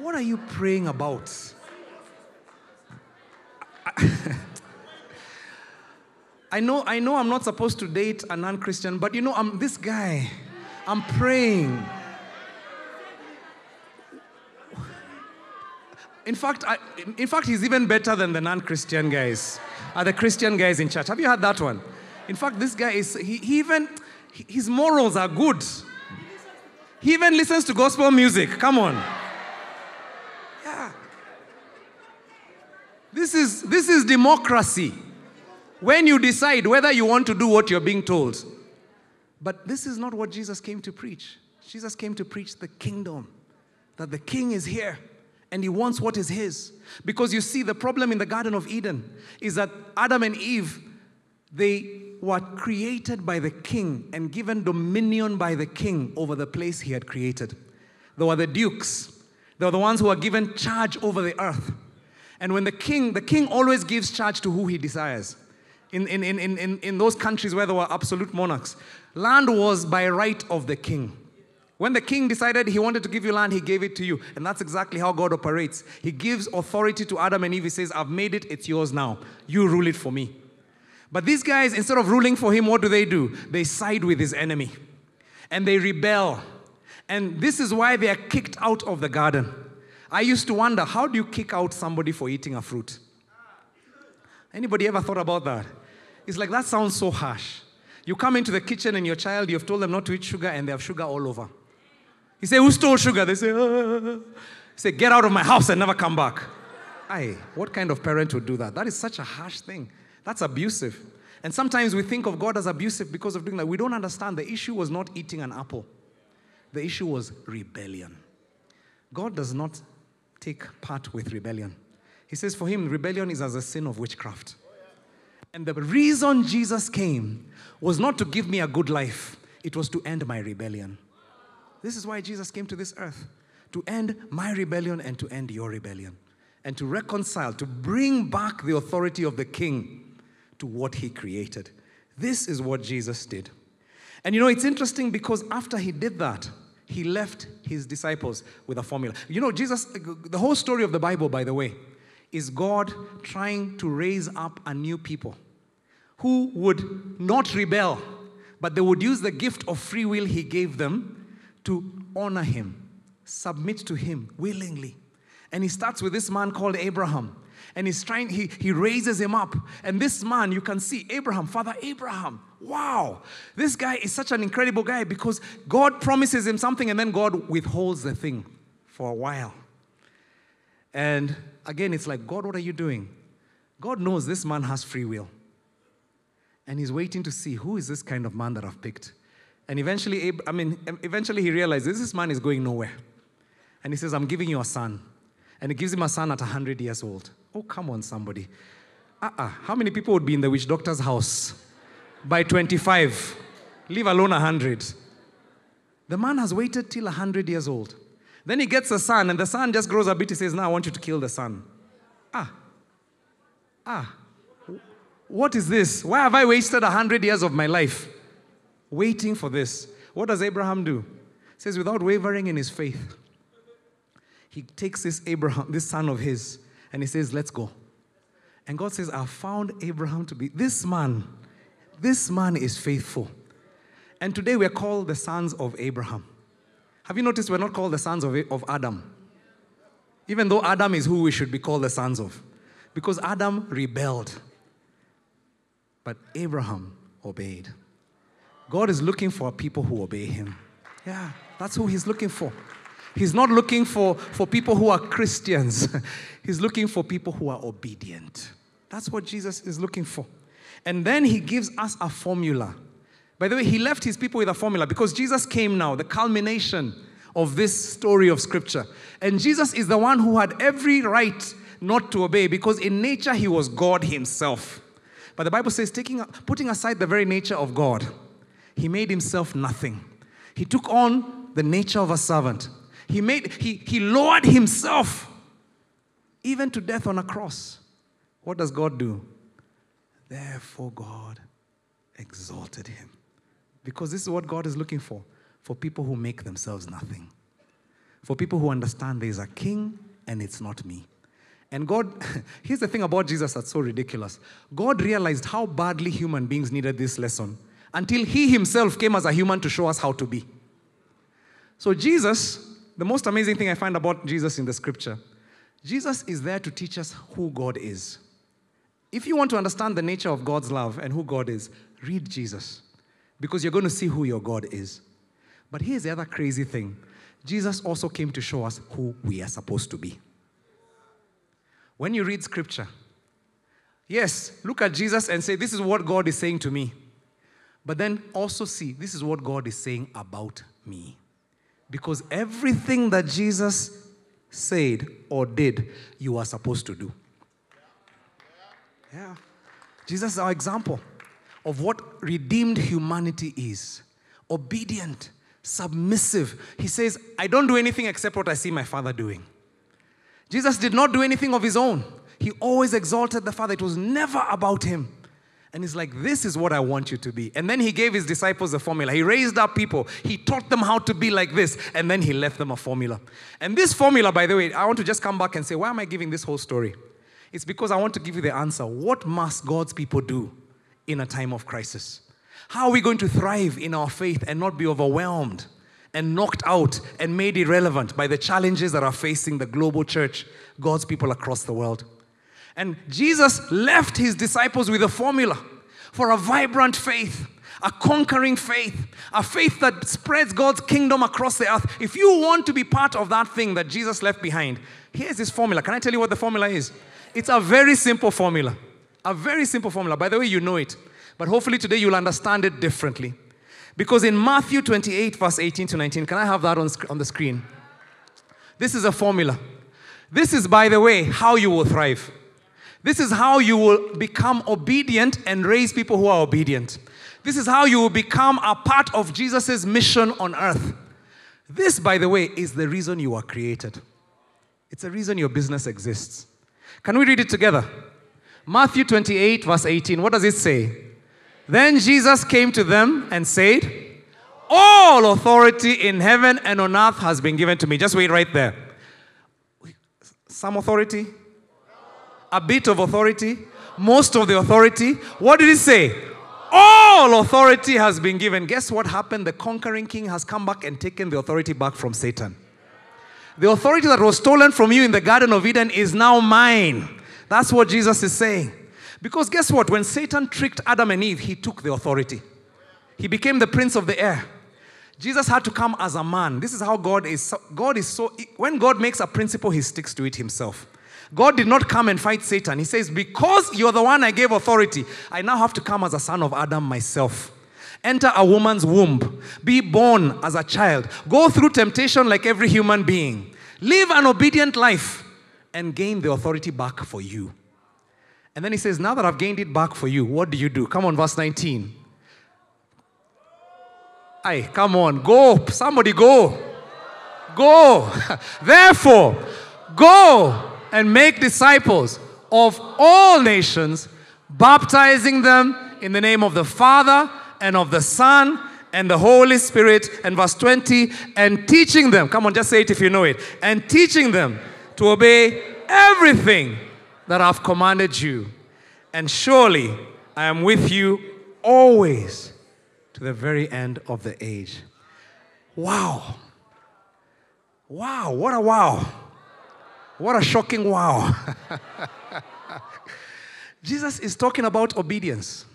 What are you praying about? I know, I know I'm not supposed to date a non Christian, but you know, I'm this guy. I'm praying. In fact, I, in fact, he's even better than the non-Christian guys. Are the Christian guys in church? Have you heard that one? In fact, this guy is he, he even his morals are good. He even listens to gospel music. Come on. This is this is democracy. When you decide whether you want to do what you're being told. But this is not what Jesus came to preach. Jesus came to preach the kingdom. That the king is here and he wants what is his. Because you see, the problem in the Garden of Eden is that Adam and Eve, they were created by the king and given dominion by the king over the place he had created. They were the dukes, they were the ones who were given charge over the earth. And when the king, the king always gives charge to who he desires. In, in, in, in, in those countries where there were absolute monarchs, land was by right of the king. When the king decided he wanted to give you land, he gave it to you. And that's exactly how God operates. He gives authority to Adam and Eve. He says, I've made it, it's yours now. You rule it for me. But these guys, instead of ruling for him, what do they do? They side with his enemy and they rebel. And this is why they are kicked out of the garden. I used to wonder, how do you kick out somebody for eating a fruit? Anybody ever thought about that? It's like that sounds so harsh. You come into the kitchen and your child, you've told them not to eat sugar, and they have sugar all over. You say, Who stole sugar? They say, ah. say, Get out of my house and never come back. Aye, what kind of parent would do that? That is such a harsh thing. That's abusive. And sometimes we think of God as abusive because of doing that. We don't understand the issue was not eating an apple, the issue was rebellion. God does not take part with rebellion. He says for him, rebellion is as a sin of witchcraft. And the reason Jesus came was not to give me a good life, it was to end my rebellion. This is why Jesus came to this earth to end my rebellion and to end your rebellion, and to reconcile, to bring back the authority of the king to what he created. This is what Jesus did. And you know, it's interesting because after he did that, he left his disciples with a formula. You know, Jesus, the whole story of the Bible, by the way, is God trying to raise up a new people who would not rebel, but they would use the gift of free will he gave them to honor him, submit to him willingly. And he starts with this man called Abraham. And he's trying, he, he raises him up. And this man, you can see Abraham, Father Abraham. Wow. This guy is such an incredible guy because God promises him something and then God withholds the thing for a while. And again, it's like, God, what are you doing? God knows this man has free will. And he's waiting to see who is this kind of man that I've picked. And eventually, I mean, eventually he realizes this man is going nowhere. And he says, I'm giving you a son. And he gives him a son at 100 years old. Oh, come on, somebody. Uh-uh. How many people would be in the witch doctor's house by 25? Leave alone 100. The man has waited till 100 years old. Then he gets a son, and the son just grows a bit. He says, Now I want you to kill the son. Ah. Ah. What is this? Why have I wasted 100 years of my life? waiting for this. What does Abraham do? He says, without wavering in his faith, he takes this Abraham, this son of his, and he says, Let's go. And God says, I found Abraham to be this man. This man is faithful. And today we are called the sons of Abraham. Have you noticed we're not called the sons of, of Adam? Even though Adam is who we should be called the sons of. Because Adam rebelled. But Abraham obeyed. God is looking for people who obey him. Yeah, that's who he's looking for. He's not looking for, for people who are Christians. he's looking for people who are obedient. That's what Jesus is looking for. And then he gives us a formula. By the way, he left his people with a formula because Jesus came now, the culmination of this story of scripture. And Jesus is the one who had every right not to obey because in nature he was God himself. But the Bible says, taking, putting aside the very nature of God, he made himself nothing. He took on the nature of a servant. He, made, he, he lowered himself even to death on a cross. What does God do? Therefore, God exalted him. Because this is what God is looking for for people who make themselves nothing, for people who understand there is a king and it's not me. And God, here's the thing about Jesus that's so ridiculous. God realized how badly human beings needed this lesson until he himself came as a human to show us how to be. So, Jesus, the most amazing thing I find about Jesus in the scripture, Jesus is there to teach us who God is. If you want to understand the nature of God's love and who God is, read Jesus because you're going to see who your God is. But here's the other crazy thing Jesus also came to show us who we are supposed to be. When you read scripture, yes, look at Jesus and say, This is what God is saying to me. But then also see, this is what God is saying about me. Because everything that Jesus said or did, you are supposed to do. Yeah. Jesus is our example of what redeemed humanity is obedient, submissive. He says, I don't do anything except what I see my Father doing. Jesus did not do anything of his own. He always exalted the Father. It was never about him. And he's like, This is what I want you to be. And then he gave his disciples a formula. He raised up people, he taught them how to be like this, and then he left them a formula. And this formula, by the way, I want to just come back and say, Why am I giving this whole story? It's because I want to give you the answer. What must God's people do in a time of crisis? How are we going to thrive in our faith and not be overwhelmed and knocked out and made irrelevant by the challenges that are facing the global church, God's people across the world? And Jesus left his disciples with a formula for a vibrant faith, a conquering faith, a faith that spreads God's kingdom across the earth. If you want to be part of that thing that Jesus left behind, here's this formula. Can I tell you what the formula is? It's a very simple formula. A very simple formula. By the way, you know it. But hopefully today you'll understand it differently. Because in Matthew 28, verse 18 to 19, can I have that on, on the screen? This is a formula. This is, by the way, how you will thrive. This is how you will become obedient and raise people who are obedient. This is how you will become a part of Jesus' mission on earth. This, by the way, is the reason you are created. It's the reason your business exists. Can we read it together? Matthew 28, verse 18. What does it say? Then Jesus came to them and said, All authority in heaven and on earth has been given to me. Just wait right there. Some authority? A bit of authority? Most of the authority? What did he say? All authority has been given. Guess what happened? The conquering king has come back and taken the authority back from Satan. The authority that was stolen from you in the Garden of Eden is now mine. That's what Jesus is saying. Because guess what? When Satan tricked Adam and Eve, he took the authority. He became the prince of the air. Jesus had to come as a man. This is how God is. God is so, when God makes a principle, he sticks to it himself. God did not come and fight Satan. He says, Because you're the one I gave authority, I now have to come as a son of Adam myself enter a woman's womb, be born as a child, go through temptation like every human being, live an obedient life, and gain the authority back for you. And then he says, Now that I've gained it back for you, what do you do? Come on, verse 19. Aye, come on, go. Somebody go. Go. Therefore, go and make disciples of all nations, baptizing them in the name of the Father and of the Son and the Holy Spirit. And verse 20, and teaching them, come on, just say it if you know it, and teaching them to obey everything that I've commanded you. And surely I am with you always to the very end of the age. Wow. Wow, what a wow. What a shocking wow. Jesus is talking about obedience.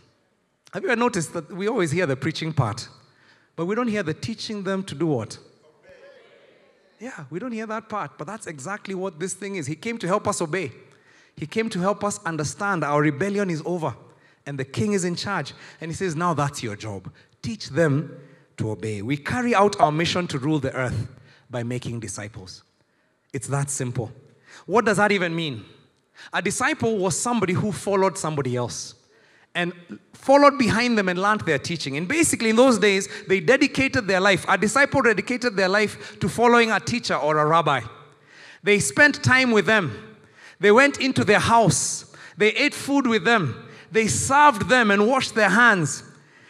Have you ever noticed that we always hear the preaching part, but we don't hear the teaching them to do what? Yeah, we don't hear that part, but that's exactly what this thing is. He came to help us obey. He came to help us understand our rebellion is over and the king is in charge. And he says, Now that's your job. Teach them to obey. We carry out our mission to rule the earth by making disciples. It's that simple. What does that even mean? A disciple was somebody who followed somebody else and followed behind them and learned their teaching. And basically, in those days, they dedicated their life. A disciple dedicated their life to following a teacher or a rabbi. They spent time with them. They went into their house. They ate food with them. They served them and washed their hands.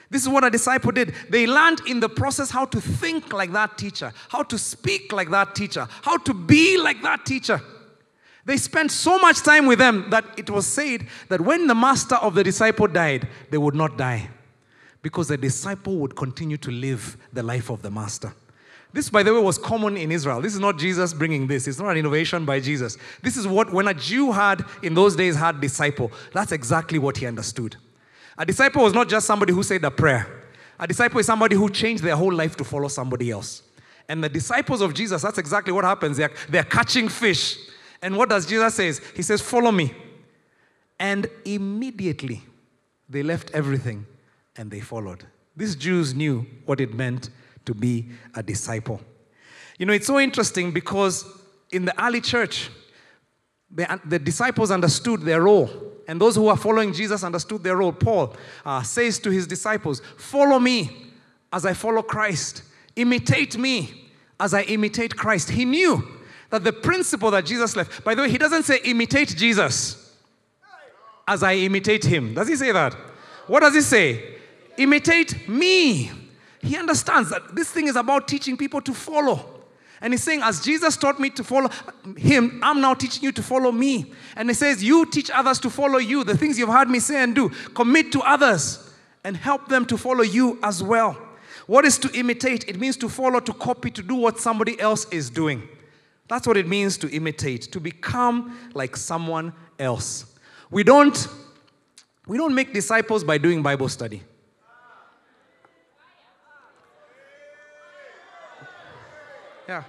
This is what a disciple did. They learned in the process how to think like that teacher, how to speak like that teacher, how to be like that teacher. They spent so much time with them that it was said that when the master of the disciple died, they would not die because the disciple would continue to live the life of the master. This, by the way, was common in Israel. This is not Jesus bringing this. It's not an innovation by Jesus. This is what, when a Jew had, in those days, had disciple, that's exactly what he understood. A disciple was not just somebody who said a prayer. A disciple is somebody who changed their whole life to follow somebody else. And the disciples of Jesus, that's exactly what happens. They're, they're catching fish. And what does Jesus say? He says, Follow me. And immediately they left everything and they followed. These Jews knew what it meant to be a disciple. You know, it's so interesting because in the early church, the, the disciples understood their role. And those who are following Jesus understood their role. Paul uh, says to his disciples, Follow me as I follow Christ. Imitate me as I imitate Christ. He knew that the principle that Jesus left, by the way, he doesn't say imitate Jesus as I imitate him. Does he say that? What does he say? Imitate me. He understands that this thing is about teaching people to follow. And he's saying, as Jesus taught me to follow him, I'm now teaching you to follow me. And he says, You teach others to follow you. The things you've heard me say and do, commit to others and help them to follow you as well. What is to imitate? It means to follow, to copy, to do what somebody else is doing. That's what it means to imitate, to become like someone else. We don't, we don't make disciples by doing Bible study. Yeah.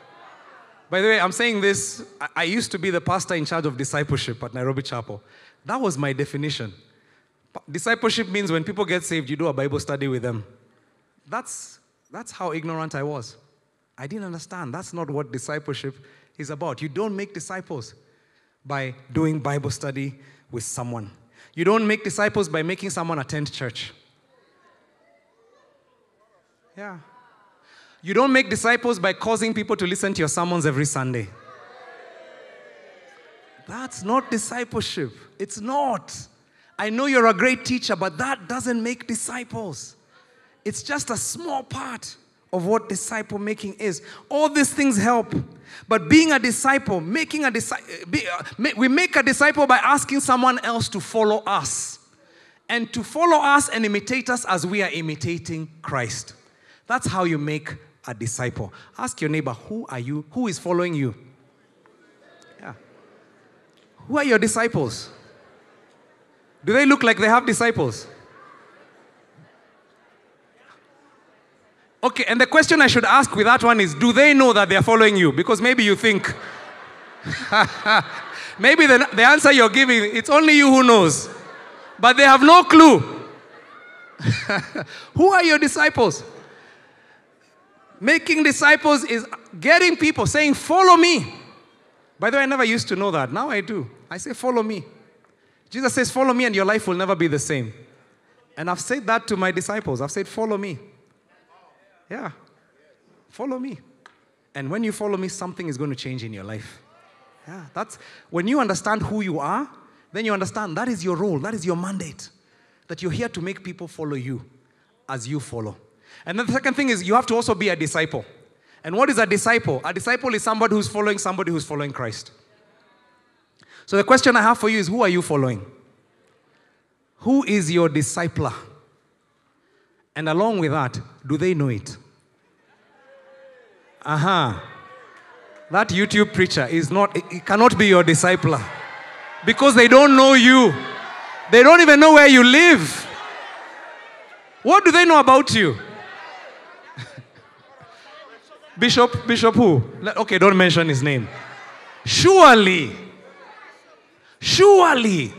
By the way, I'm saying this. I used to be the pastor in charge of discipleship at Nairobi Chapel. That was my definition. Discipleship means when people get saved, you do a Bible study with them. That's, that's how ignorant I was. I didn't understand. That's not what discipleship is about. You don't make disciples by doing Bible study with someone. You don't make disciples by making someone attend church. Yeah. You don't make disciples by causing people to listen to your sermons every Sunday. That's not discipleship. It's not. I know you're a great teacher, but that doesn't make disciples. It's just a small part of what disciple making is. All these things help. But being a disciple, making a disciple, uh, we make a disciple by asking someone else to follow us and to follow us and imitate us as we are imitating Christ. That's how you make a disciple. Ask your neighbor, who are you? Who is following you? Yeah. Who are your disciples? Do they look like they have disciples? Okay, and the question I should ask with that one is do they know that they're following you? Because maybe you think, maybe the, the answer you're giving, it's only you who knows. But they have no clue. who are your disciples? Making disciples is getting people saying, Follow me. By the way, I never used to know that. Now I do. I say, Follow me. Jesus says, Follow me, and your life will never be the same. And I've said that to my disciples. I've said, Follow me. Yeah. Follow me. And when you follow me, something is going to change in your life. Yeah, that's when you understand who you are, then you understand that is your role, that is your mandate. That you're here to make people follow you as you follow. And then the second thing is you have to also be a disciple. And what is a disciple? A disciple is somebody who's following somebody who's following Christ. So the question I have for you is who are you following? Who is your discipler? And along with that, do they know it? Aha. Uh-huh. That YouTube preacher is not, it cannot be your discipler because they don't know you. They don't even know where you live. What do they know about you? Bishop, Bishop who? Okay, don't mention his name. Surely, surely.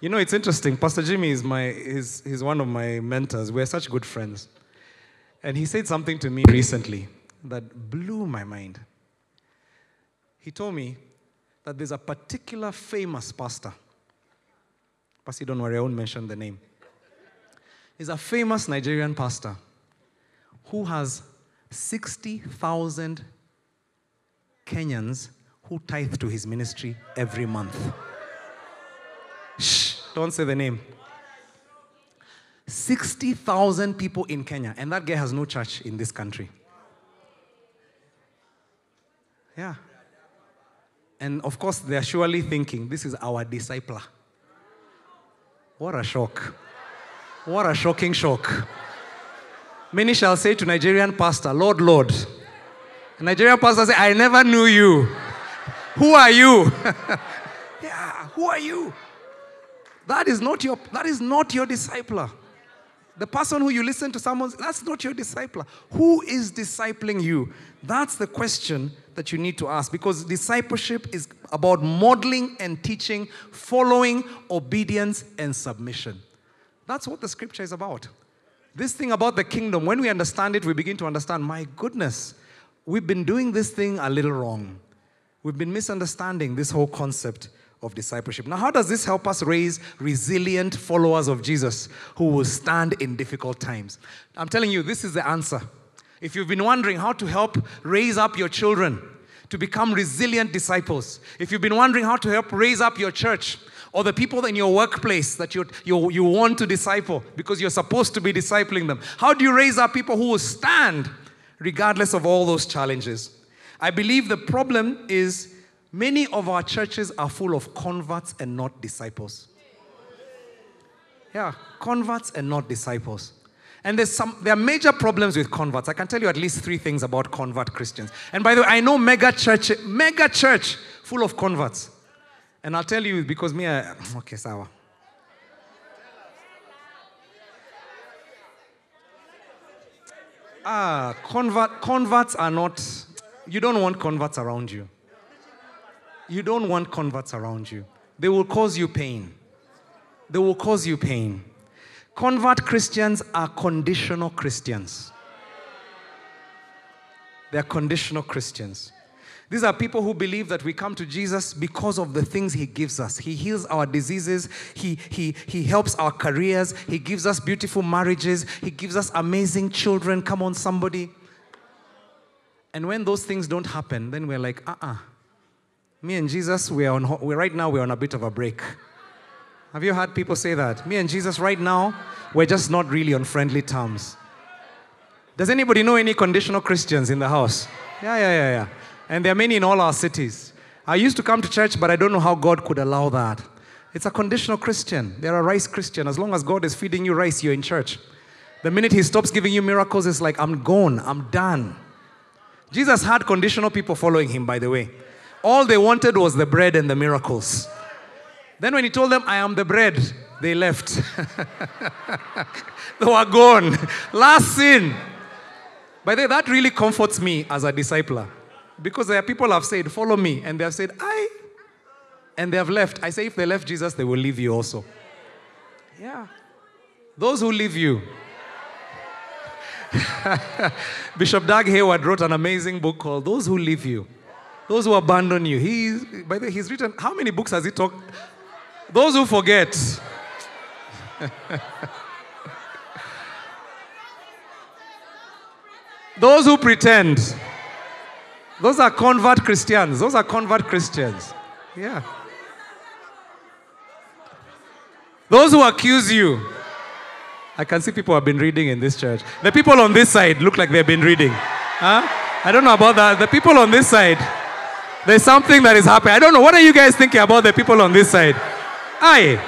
You know, it's interesting. Pastor Jimmy is my, is, he's one of my mentors. We're such good friends. And he said something to me recently that blew my mind. He told me that there's a particular famous pastor. Pastor, don't worry, I won't mention the name. He's a famous Nigerian pastor who has 60,000 Kenyans who tithe to his ministry every month. Shh, don't say the name. 60,000 people in Kenya, and that guy has no church in this country. Yeah. And of course, they're surely thinking, this is our discipler. What a shock. What a shocking shock. Many shall say to Nigerian pastor, Lord, Lord. A Nigerian pastor say, I never knew you. Who are you? yeah, who are you? That is not your that is not your discipler. The person who you listen to someone, that's not your discipler. Who is discipling you? That's the question that you need to ask because discipleship is about modeling and teaching, following, obedience, and submission. That's what the scripture is about. This thing about the kingdom, when we understand it, we begin to understand my goodness, we've been doing this thing a little wrong. We've been misunderstanding this whole concept of discipleship. Now, how does this help us raise resilient followers of Jesus who will stand in difficult times? I'm telling you, this is the answer. If you've been wondering how to help raise up your children to become resilient disciples, if you've been wondering how to help raise up your church, or the people in your workplace that you, you, you want to disciple because you're supposed to be discipling them. How do you raise up people who will stand regardless of all those challenges? I believe the problem is many of our churches are full of converts and not disciples. Yeah, converts and not disciples. And there's some, there are major problems with converts. I can tell you at least three things about convert Christians. And by the way, I know mega church, mega church full of converts. And I'll tell you because me, I, okay, sawa. Ah, convert, converts are not, you don't want converts around you. You don't want converts around you. They will cause you pain. They will cause you pain. Convert Christians are conditional Christians. They're conditional Christians. These are people who believe that we come to Jesus because of the things He gives us. He heals our diseases, He, he, he helps our careers, He gives us beautiful marriages, He gives us amazing children. Come on, somebody. And when those things don't happen, then we're like, uh uh-uh. uh Me and Jesus, we're on, we're, right now, we're on a bit of a break. Have you heard people say that? Me and Jesus, right now, we're just not really on friendly terms. Does anybody know any conditional Christians in the house? Yeah, yeah, yeah, yeah. And there are many in all our cities. I used to come to church, but I don't know how God could allow that. It's a conditional Christian. They're a rice Christian. As long as God is feeding you rice, you're in church. The minute He stops giving you miracles, it's like, I'm gone, I'm done. Jesus had conditional people following Him, by the way. All they wanted was the bread and the miracles. Then, when He told them, I am the bread, they left. they were gone. Last sin. By the way, that really comforts me as a discipler. Because there are people who have said, Follow me. And they have said, I. And they have left. I say, if they left Jesus, they will leave you also. Yeah. Those who leave you. Bishop Dag Heward wrote an amazing book called Those Who Leave You. Those who abandon you. He's, by the way, he's written, how many books has he talked? Those who forget. Those who pretend. Those are convert Christians. Those are convert Christians. Yeah. Those who accuse you. I can see people have been reading in this church. The people on this side look like they've been reading. Huh? I don't know about that. The people on this side, There's something that is happening. I don't know. What are you guys thinking about the people on this side? Aye.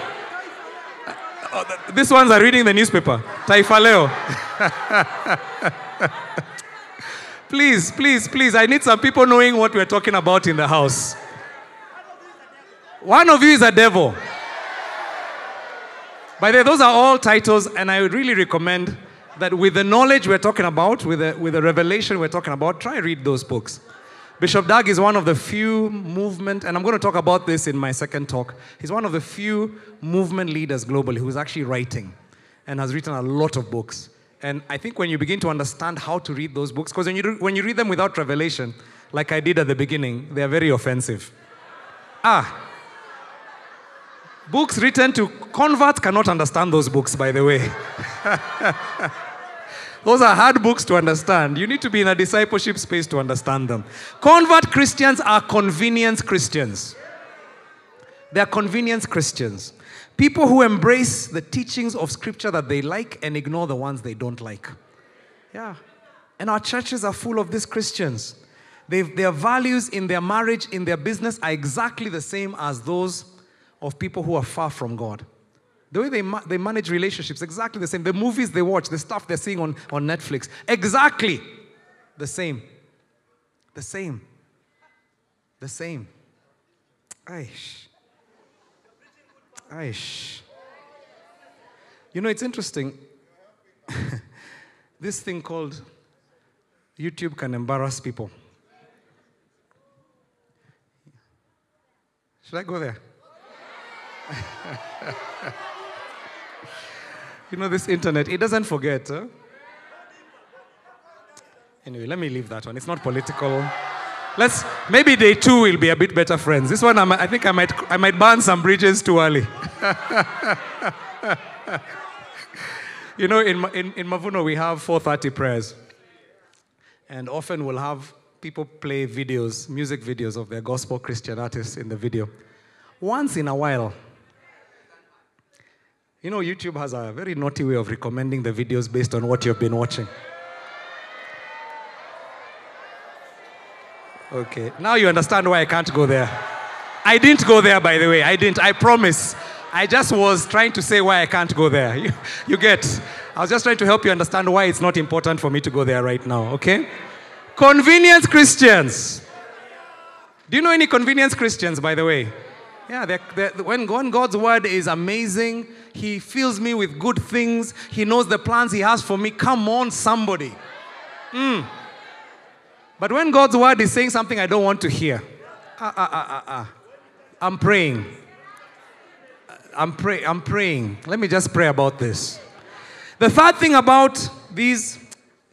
Oh, th- these ones are reading the newspaper. Taifa Leo. please, please, please. I need some people knowing what we're talking about in the house. One of you is a devil. By the way, those are all titles, and I would really recommend that with the knowledge we're talking about, with the, with the revelation we're talking about, try read those books. Bishop Dag is one of the few movement, and I'm going to talk about this in my second talk. He's one of the few movement leaders globally who's actually writing and has written a lot of books. And I think when you begin to understand how to read those books, because when you, when you read them without revelation, like I did at the beginning, they are very offensive. Ah, Books written to converts cannot understand those books, by the way. those are hard books to understand. You need to be in a discipleship space to understand them. Convert Christians are convenience Christians. They are convenience Christians. People who embrace the teachings of Scripture that they like and ignore the ones they don't like. Yeah. And our churches are full of these Christians. They've, their values in their marriage, in their business, are exactly the same as those of people who are far from God. The way they, ma- they manage relationships, exactly the same. The movies they watch, the stuff they're seeing on, on Netflix, exactly the same. The same. The same. Aish. Aish. You know, it's interesting. this thing called YouTube can embarrass people. Should I go there? you know, this internet, it doesn't forget. Huh? Anyway, let me leave that one. It's not political. Let's maybe day two will be a bit better friends. This one, I, might, I think I might, I might burn some bridges too early. you know, in, in, in Mavuno, we have 4:30 prayers, and often we'll have people play videos, music videos of their gospel Christian artists in the video. Once in a while, you know, YouTube has a very naughty way of recommending the videos based on what you've been watching. Okay, now you understand why I can't go there. I didn't go there, by the way. I didn't. I promise. I just was trying to say why I can't go there. You, you get. I was just trying to help you understand why it's not important for me to go there right now, okay? Convenience Christians. Do you know any convenience Christians, by the way? Yeah, they're, they're, when, when God's word is amazing, He fills me with good things, He knows the plans He has for me. Come on, somebody. Mm. But when God's word is saying something I don't want to hear, ah, ah, ah. I'm praying. I'm, pray, I'm praying. Let me just pray about this. The third thing about these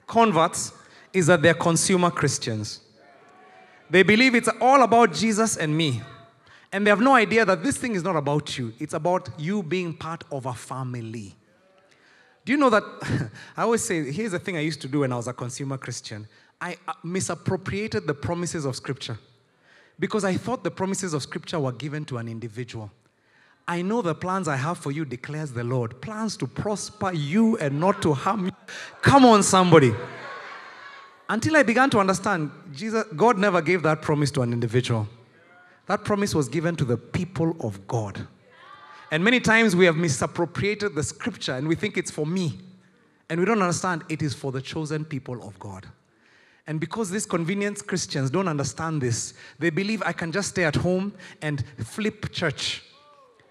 converts is that they're consumer Christians. They believe it's all about Jesus and me. And they have no idea that this thing is not about you, it's about you being part of a family. Do you know that? I always say, here's the thing I used to do when I was a consumer Christian I uh, misappropriated the promises of Scripture because I thought the promises of Scripture were given to an individual. I know the plans I have for you, declares the Lord. Plans to prosper you and not to harm you. Come on, somebody. Until I began to understand, Jesus, God never gave that promise to an individual. That promise was given to the people of God. And many times we have misappropriated the scripture and we think it's for me. And we don't understand it is for the chosen people of God. And because these convenience Christians don't understand this, they believe I can just stay at home and flip church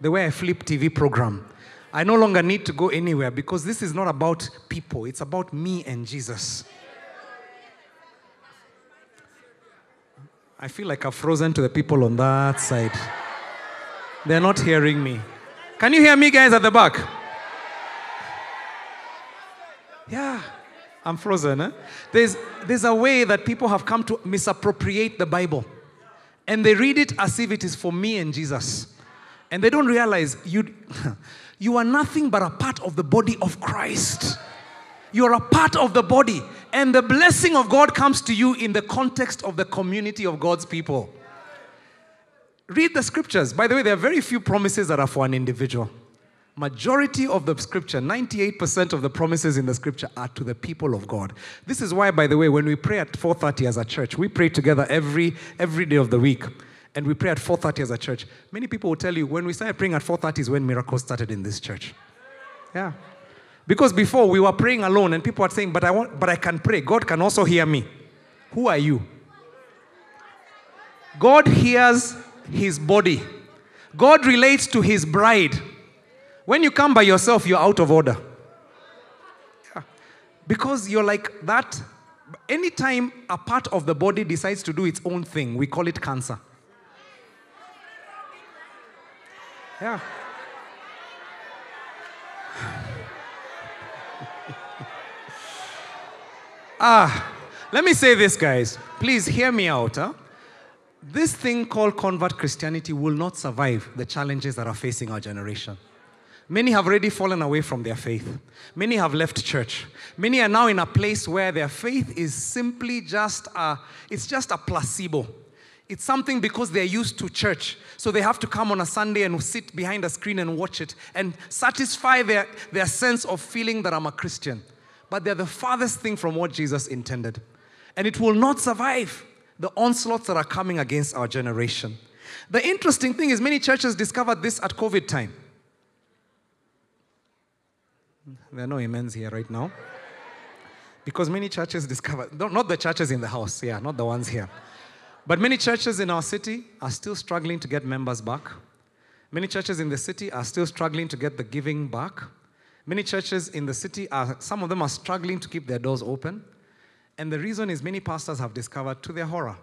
the way I flip TV program. I no longer need to go anywhere because this is not about people, it's about me and Jesus. I feel like I've frozen to the people on that side. They're not hearing me. Can you hear me, guys, at the back? Yeah, I'm frozen. Eh? There's, there's a way that people have come to misappropriate the Bible. And they read it as if it is for me and Jesus. And they don't realize you, you are nothing but a part of the body of Christ. You are a part of the body. And the blessing of God comes to you in the context of the community of God's people. Read the scriptures. By the way, there are very few promises that are for an individual. Majority of the scripture, 98% of the promises in the scripture are to the people of God. This is why, by the way, when we pray at 4:30 as a church, we pray together every every day of the week. And we pray at 4:30 as a church. Many people will tell you when we started praying at 4:30 is when miracles started in this church. Yeah. Because before we were praying alone and people were saying, but I want but I can pray. God can also hear me. Who are you? God hears his body. God relates to his bride. When you come by yourself, you're out of order. Yeah. Because you're like that. Anytime a part of the body decides to do its own thing, we call it cancer. Yeah. Ah, let me say this, guys. Please hear me out. Huh? This thing called convert Christianity will not survive the challenges that are facing our generation. Many have already fallen away from their faith. Many have left church. Many are now in a place where their faith is simply just a, it's just a placebo. It's something because they're used to church. So they have to come on a Sunday and sit behind a screen and watch it and satisfy their, their sense of feeling that I'm a Christian. But they're the farthest thing from what Jesus intended. And it will not survive the onslaughts that are coming against our generation. The interesting thing is, many churches discovered this at COVID time. There are no amens here right now. Because many churches discovered, not the churches in the house, yeah, not the ones here. But many churches in our city are still struggling to get members back. Many churches in the city are still struggling to get the giving back. Many churches in the city are, some of them are struggling to keep their doors open. And the reason is many pastors have discovered, to their horror,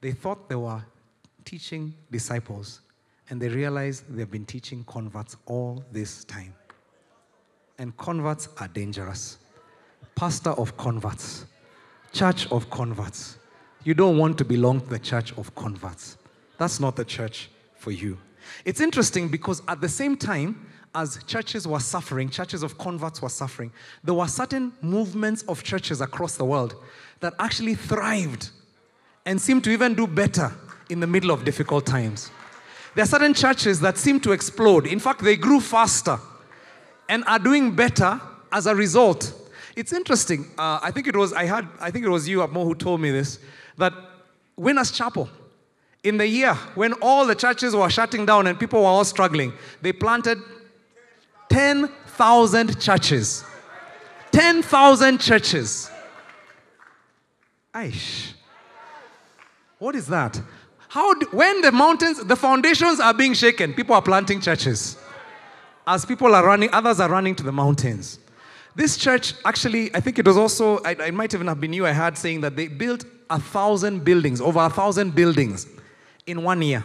they thought they were teaching disciples, and they realized they've been teaching converts all this time. And converts are dangerous. Pastor of converts, church of converts. You don't want to belong to the church of converts. That's not the church for you. It's interesting because at the same time, as churches were suffering, churches of converts were suffering, there were certain movements of churches across the world that actually thrived and seemed to even do better in the middle of difficult times. There are certain churches that seem to explode. In fact, they grew faster and are doing better as a result. It's interesting. Uh, I think it was I had I think it was you, Abmo, who told me this that Winners Chapel, in the year when all the churches were shutting down and people were all struggling, they planted 10,000 churches. 10,000 churches. Aish. What is that? How do, when the mountains, the foundations are being shaken, people are planting churches. As people are running, others are running to the mountains. This church, actually, I think it was also, I, it might even have been you I heard saying that they built a thousand buildings, over a thousand buildings in one year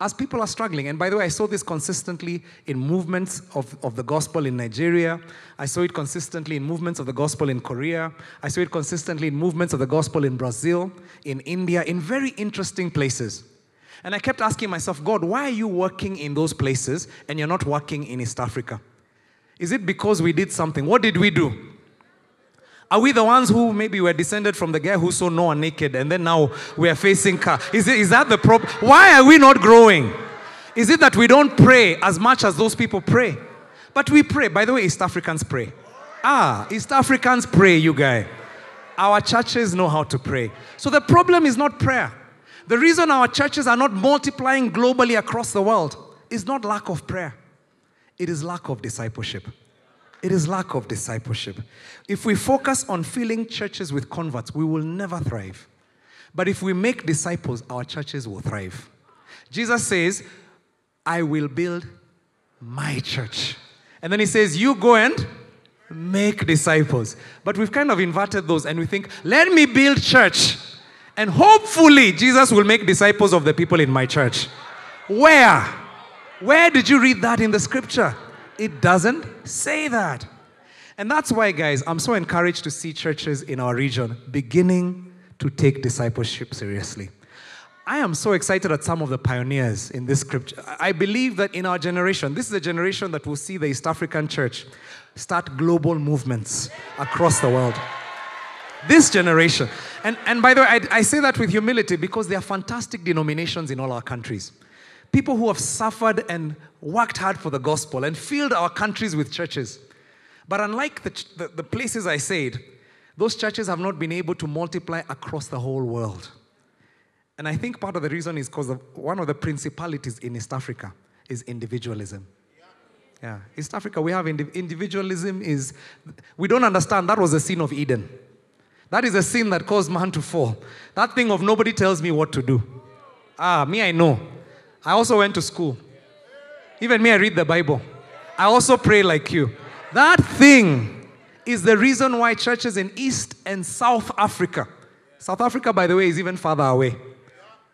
as people are struggling. And by the way, I saw this consistently in movements of, of the gospel in Nigeria. I saw it consistently in movements of the gospel in Korea. I saw it consistently in movements of the gospel in Brazil, in India, in very interesting places. And I kept asking myself, God, why are you working in those places and you're not working in East Africa? Is it because we did something? What did we do? Are we the ones who maybe were descended from the guy who saw Noah naked and then now we are facing car? Is, it, is that the problem? Why are we not growing? Is it that we don't pray as much as those people pray? But we pray. By the way, East Africans pray. Ah, East Africans pray, you guys. Our churches know how to pray. So the problem is not prayer. The reason our churches are not multiplying globally across the world is not lack of prayer, it is lack of discipleship. It is lack of discipleship. If we focus on filling churches with converts, we will never thrive. But if we make disciples, our churches will thrive. Jesus says, I will build my church. And then he says, You go and make disciples. But we've kind of inverted those and we think, Let me build church. And hopefully, Jesus will make disciples of the people in my church. Where? Where did you read that in the scripture? It doesn't say that. And that's why, guys, I'm so encouraged to see churches in our region beginning to take discipleship seriously. I am so excited at some of the pioneers in this scripture. I believe that in our generation, this is a generation that will see the East African church start global movements across the world. This generation. And, and by the way, I, I say that with humility because there are fantastic denominations in all our countries. People who have suffered and worked hard for the gospel and filled our countries with churches. But unlike the, the, the places I said, those churches have not been able to multiply across the whole world. And I think part of the reason is because one of the principalities in East Africa is individualism. Yeah, East Africa, we have indi- individualism is, we don't understand that was the sin of Eden. That is a sin that caused man to fall. That thing of nobody tells me what to do. Ah, me, I know. I also went to school. Even me, I read the Bible. I also pray like you. That thing is the reason why churches in East and South Africa, South Africa, by the way, is even farther away.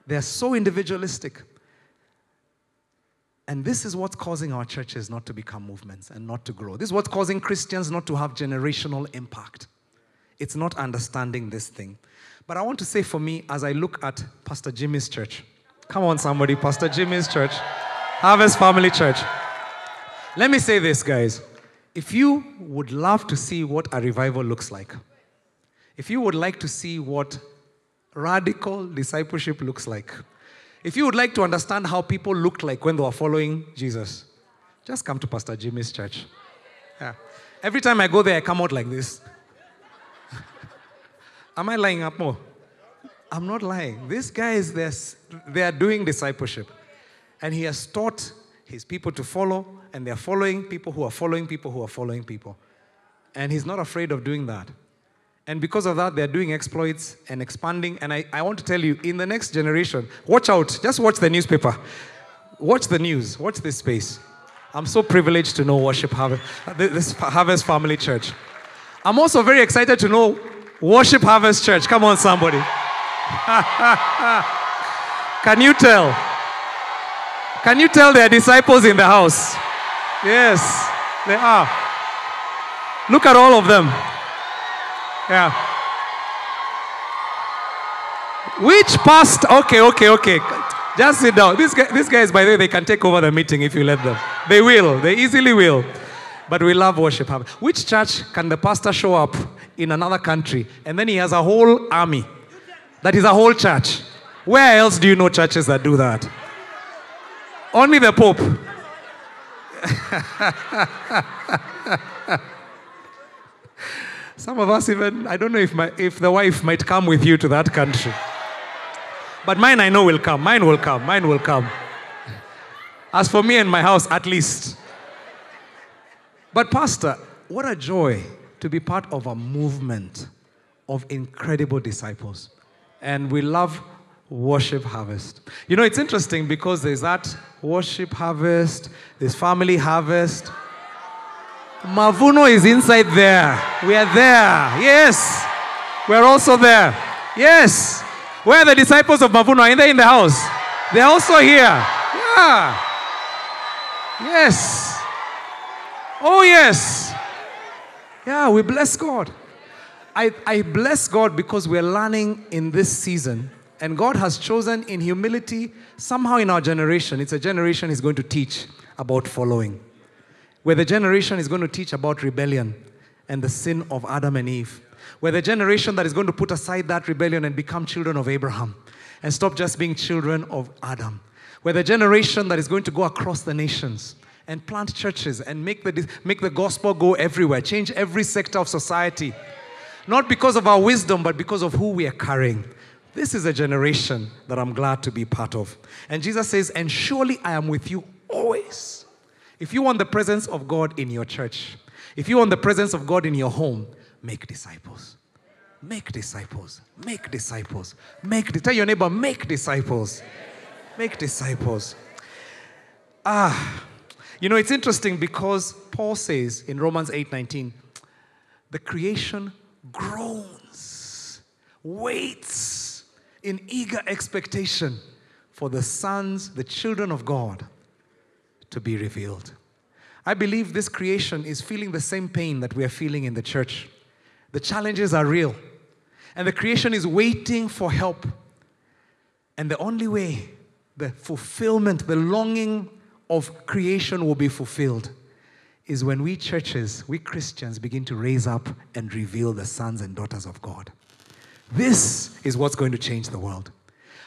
They're so individualistic. And this is what's causing our churches not to become movements and not to grow. This is what's causing Christians not to have generational impact. It's not understanding this thing. But I want to say for me, as I look at Pastor Jimmy's church, come on, somebody, Pastor Jimmy's church, Harvest Family Church. Let me say this, guys. If you would love to see what a revival looks like, if you would like to see what radical discipleship looks like, if you would like to understand how people looked like when they were following Jesus, just come to Pastor Jimmy's church. Yeah. Every time I go there, I come out like this. Am I lying up more? I'm not lying. These guys, they're, they are doing discipleship. And he has taught his people to follow, and they're following people who are following people who are following people. And he's not afraid of doing that. And because of that, they're doing exploits and expanding. And I, I want to tell you, in the next generation, watch out. Just watch the newspaper. Watch the news. Watch this space. I'm so privileged to know Worship Harvest, this Harvest Family Church. I'm also very excited to know Worship Harvest Church. Come on, somebody. Can you tell? Can you tell there are disciples in the house? Yes, they are. Look at all of them. Yeah. Which past? Okay, okay, okay. Just sit down. These guys, these guys, by the way, they can take over the meeting if you let them. They will. They easily will. But we love worship. Which church can the pastor show up in another country and then he has a whole army? That is a whole church. Where else do you know churches that do that? Only the Pope. Some of us even, I don't know if, my, if the wife might come with you to that country. But mine I know will come. Mine will come. Mine will come. As for me and my house, at least. But, Pastor, what a joy to be part of a movement of incredible disciples. And we love Worship Harvest. You know, it's interesting because there's that Worship Harvest, there's Family Harvest. Mavuno is inside there. We are there. Yes. We're also there. Yes. Where are the disciples of Mavuno? Are they in the house? They're also here. Yeah. Yes. Oh, yes. Yeah, we bless God. I, I bless God because we're learning in this season, and God has chosen in humility, somehow in our generation, it's a generation He's going to teach about following. Where the generation is going to teach about rebellion and the sin of Adam and Eve. Where the generation that is going to put aside that rebellion and become children of Abraham and stop just being children of Adam. Where the generation that is going to go across the nations and plant churches and make the, make the gospel go everywhere, change every sector of society. Not because of our wisdom, but because of who we are carrying. This is a generation that I'm glad to be part of. And Jesus says, And surely I am with you always. If you want the presence of God in your church, if you want the presence of God in your home, make disciples. Make disciples. Make disciples. Make tell your neighbor, make disciples. Make disciples. Ah, you know, it's interesting because Paul says in Romans 8:19, the creation groans, waits in eager expectation for the sons, the children of God to be revealed. I believe this creation is feeling the same pain that we are feeling in the church. The challenges are real, and the creation is waiting for help. And the only way the fulfillment, the longing of creation will be fulfilled is when we churches, we Christians, begin to raise up and reveal the sons and daughters of God. This is what's going to change the world.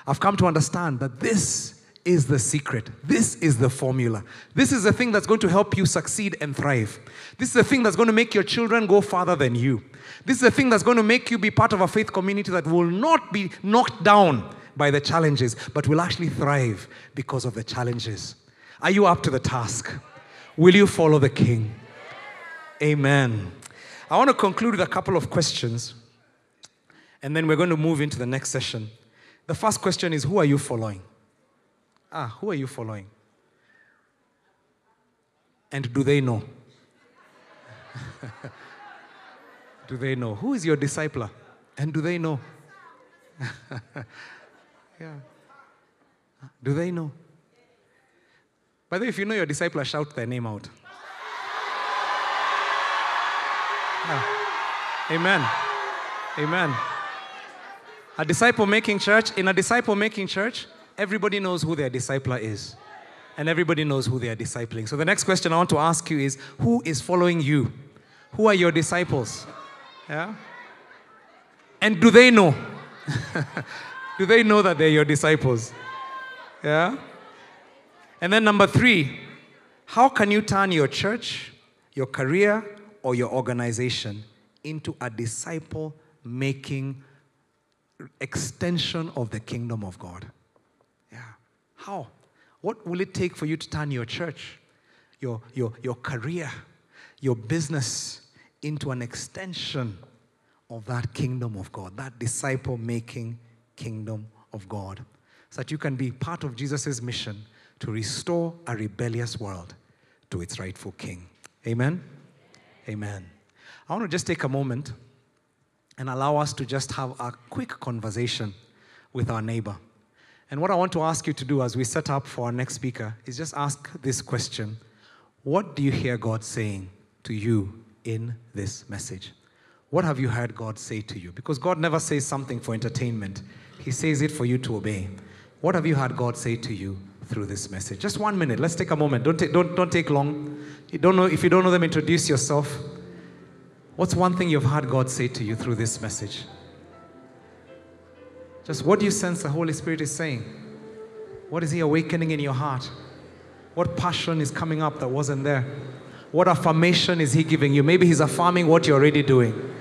I've come to understand that this is the secret. This is the formula. This is the thing that's going to help you succeed and thrive. This is the thing that's going to make your children go farther than you. This is the thing that's going to make you be part of a faith community that will not be knocked down by the challenges, but will actually thrive because of the challenges. Are you up to the task? Will you follow the King? Amen. I want to conclude with a couple of questions, and then we're going to move into the next session. The first question is Who are you following? Ah, who are you following? And do they know? do they know? Who is your discipler? And do they know? yeah. Do they know? By the way, if you know your discipler, shout their name out. Yeah. Amen. Amen. A disciple making church, in a disciple making church, everybody knows who their discipler is. And everybody knows who they are discipling. So the next question I want to ask you is who is following you? Who are your disciples? Yeah? And do they know? do they know that they're your disciples? Yeah? And then number three, how can you turn your church, your career, or your organization into a disciple making extension of the kingdom of God? Yeah. How? What will it take for you to turn your church, your, your, your career, your business into an extension of that kingdom of God, that disciple making kingdom of God, so that you can be part of Jesus' mission to restore a rebellious world to its rightful king. Amen? Amen. I want to just take a moment and allow us to just have a quick conversation with our neighbor. And what I want to ask you to do as we set up for our next speaker is just ask this question What do you hear God saying to you in this message? What have you heard God say to you? Because God never says something for entertainment, He says it for you to obey. What have you heard God say to you through this message? Just one minute. Let's take a moment. Don't take, don't, don't take long. You don't know, if you don't know them, introduce yourself. What's one thing you've heard God say to you through this message? Just what do you sense the Holy Spirit is saying? What is He awakening in your heart? What passion is coming up that wasn't there? What affirmation is He giving you? Maybe He's affirming what you're already doing.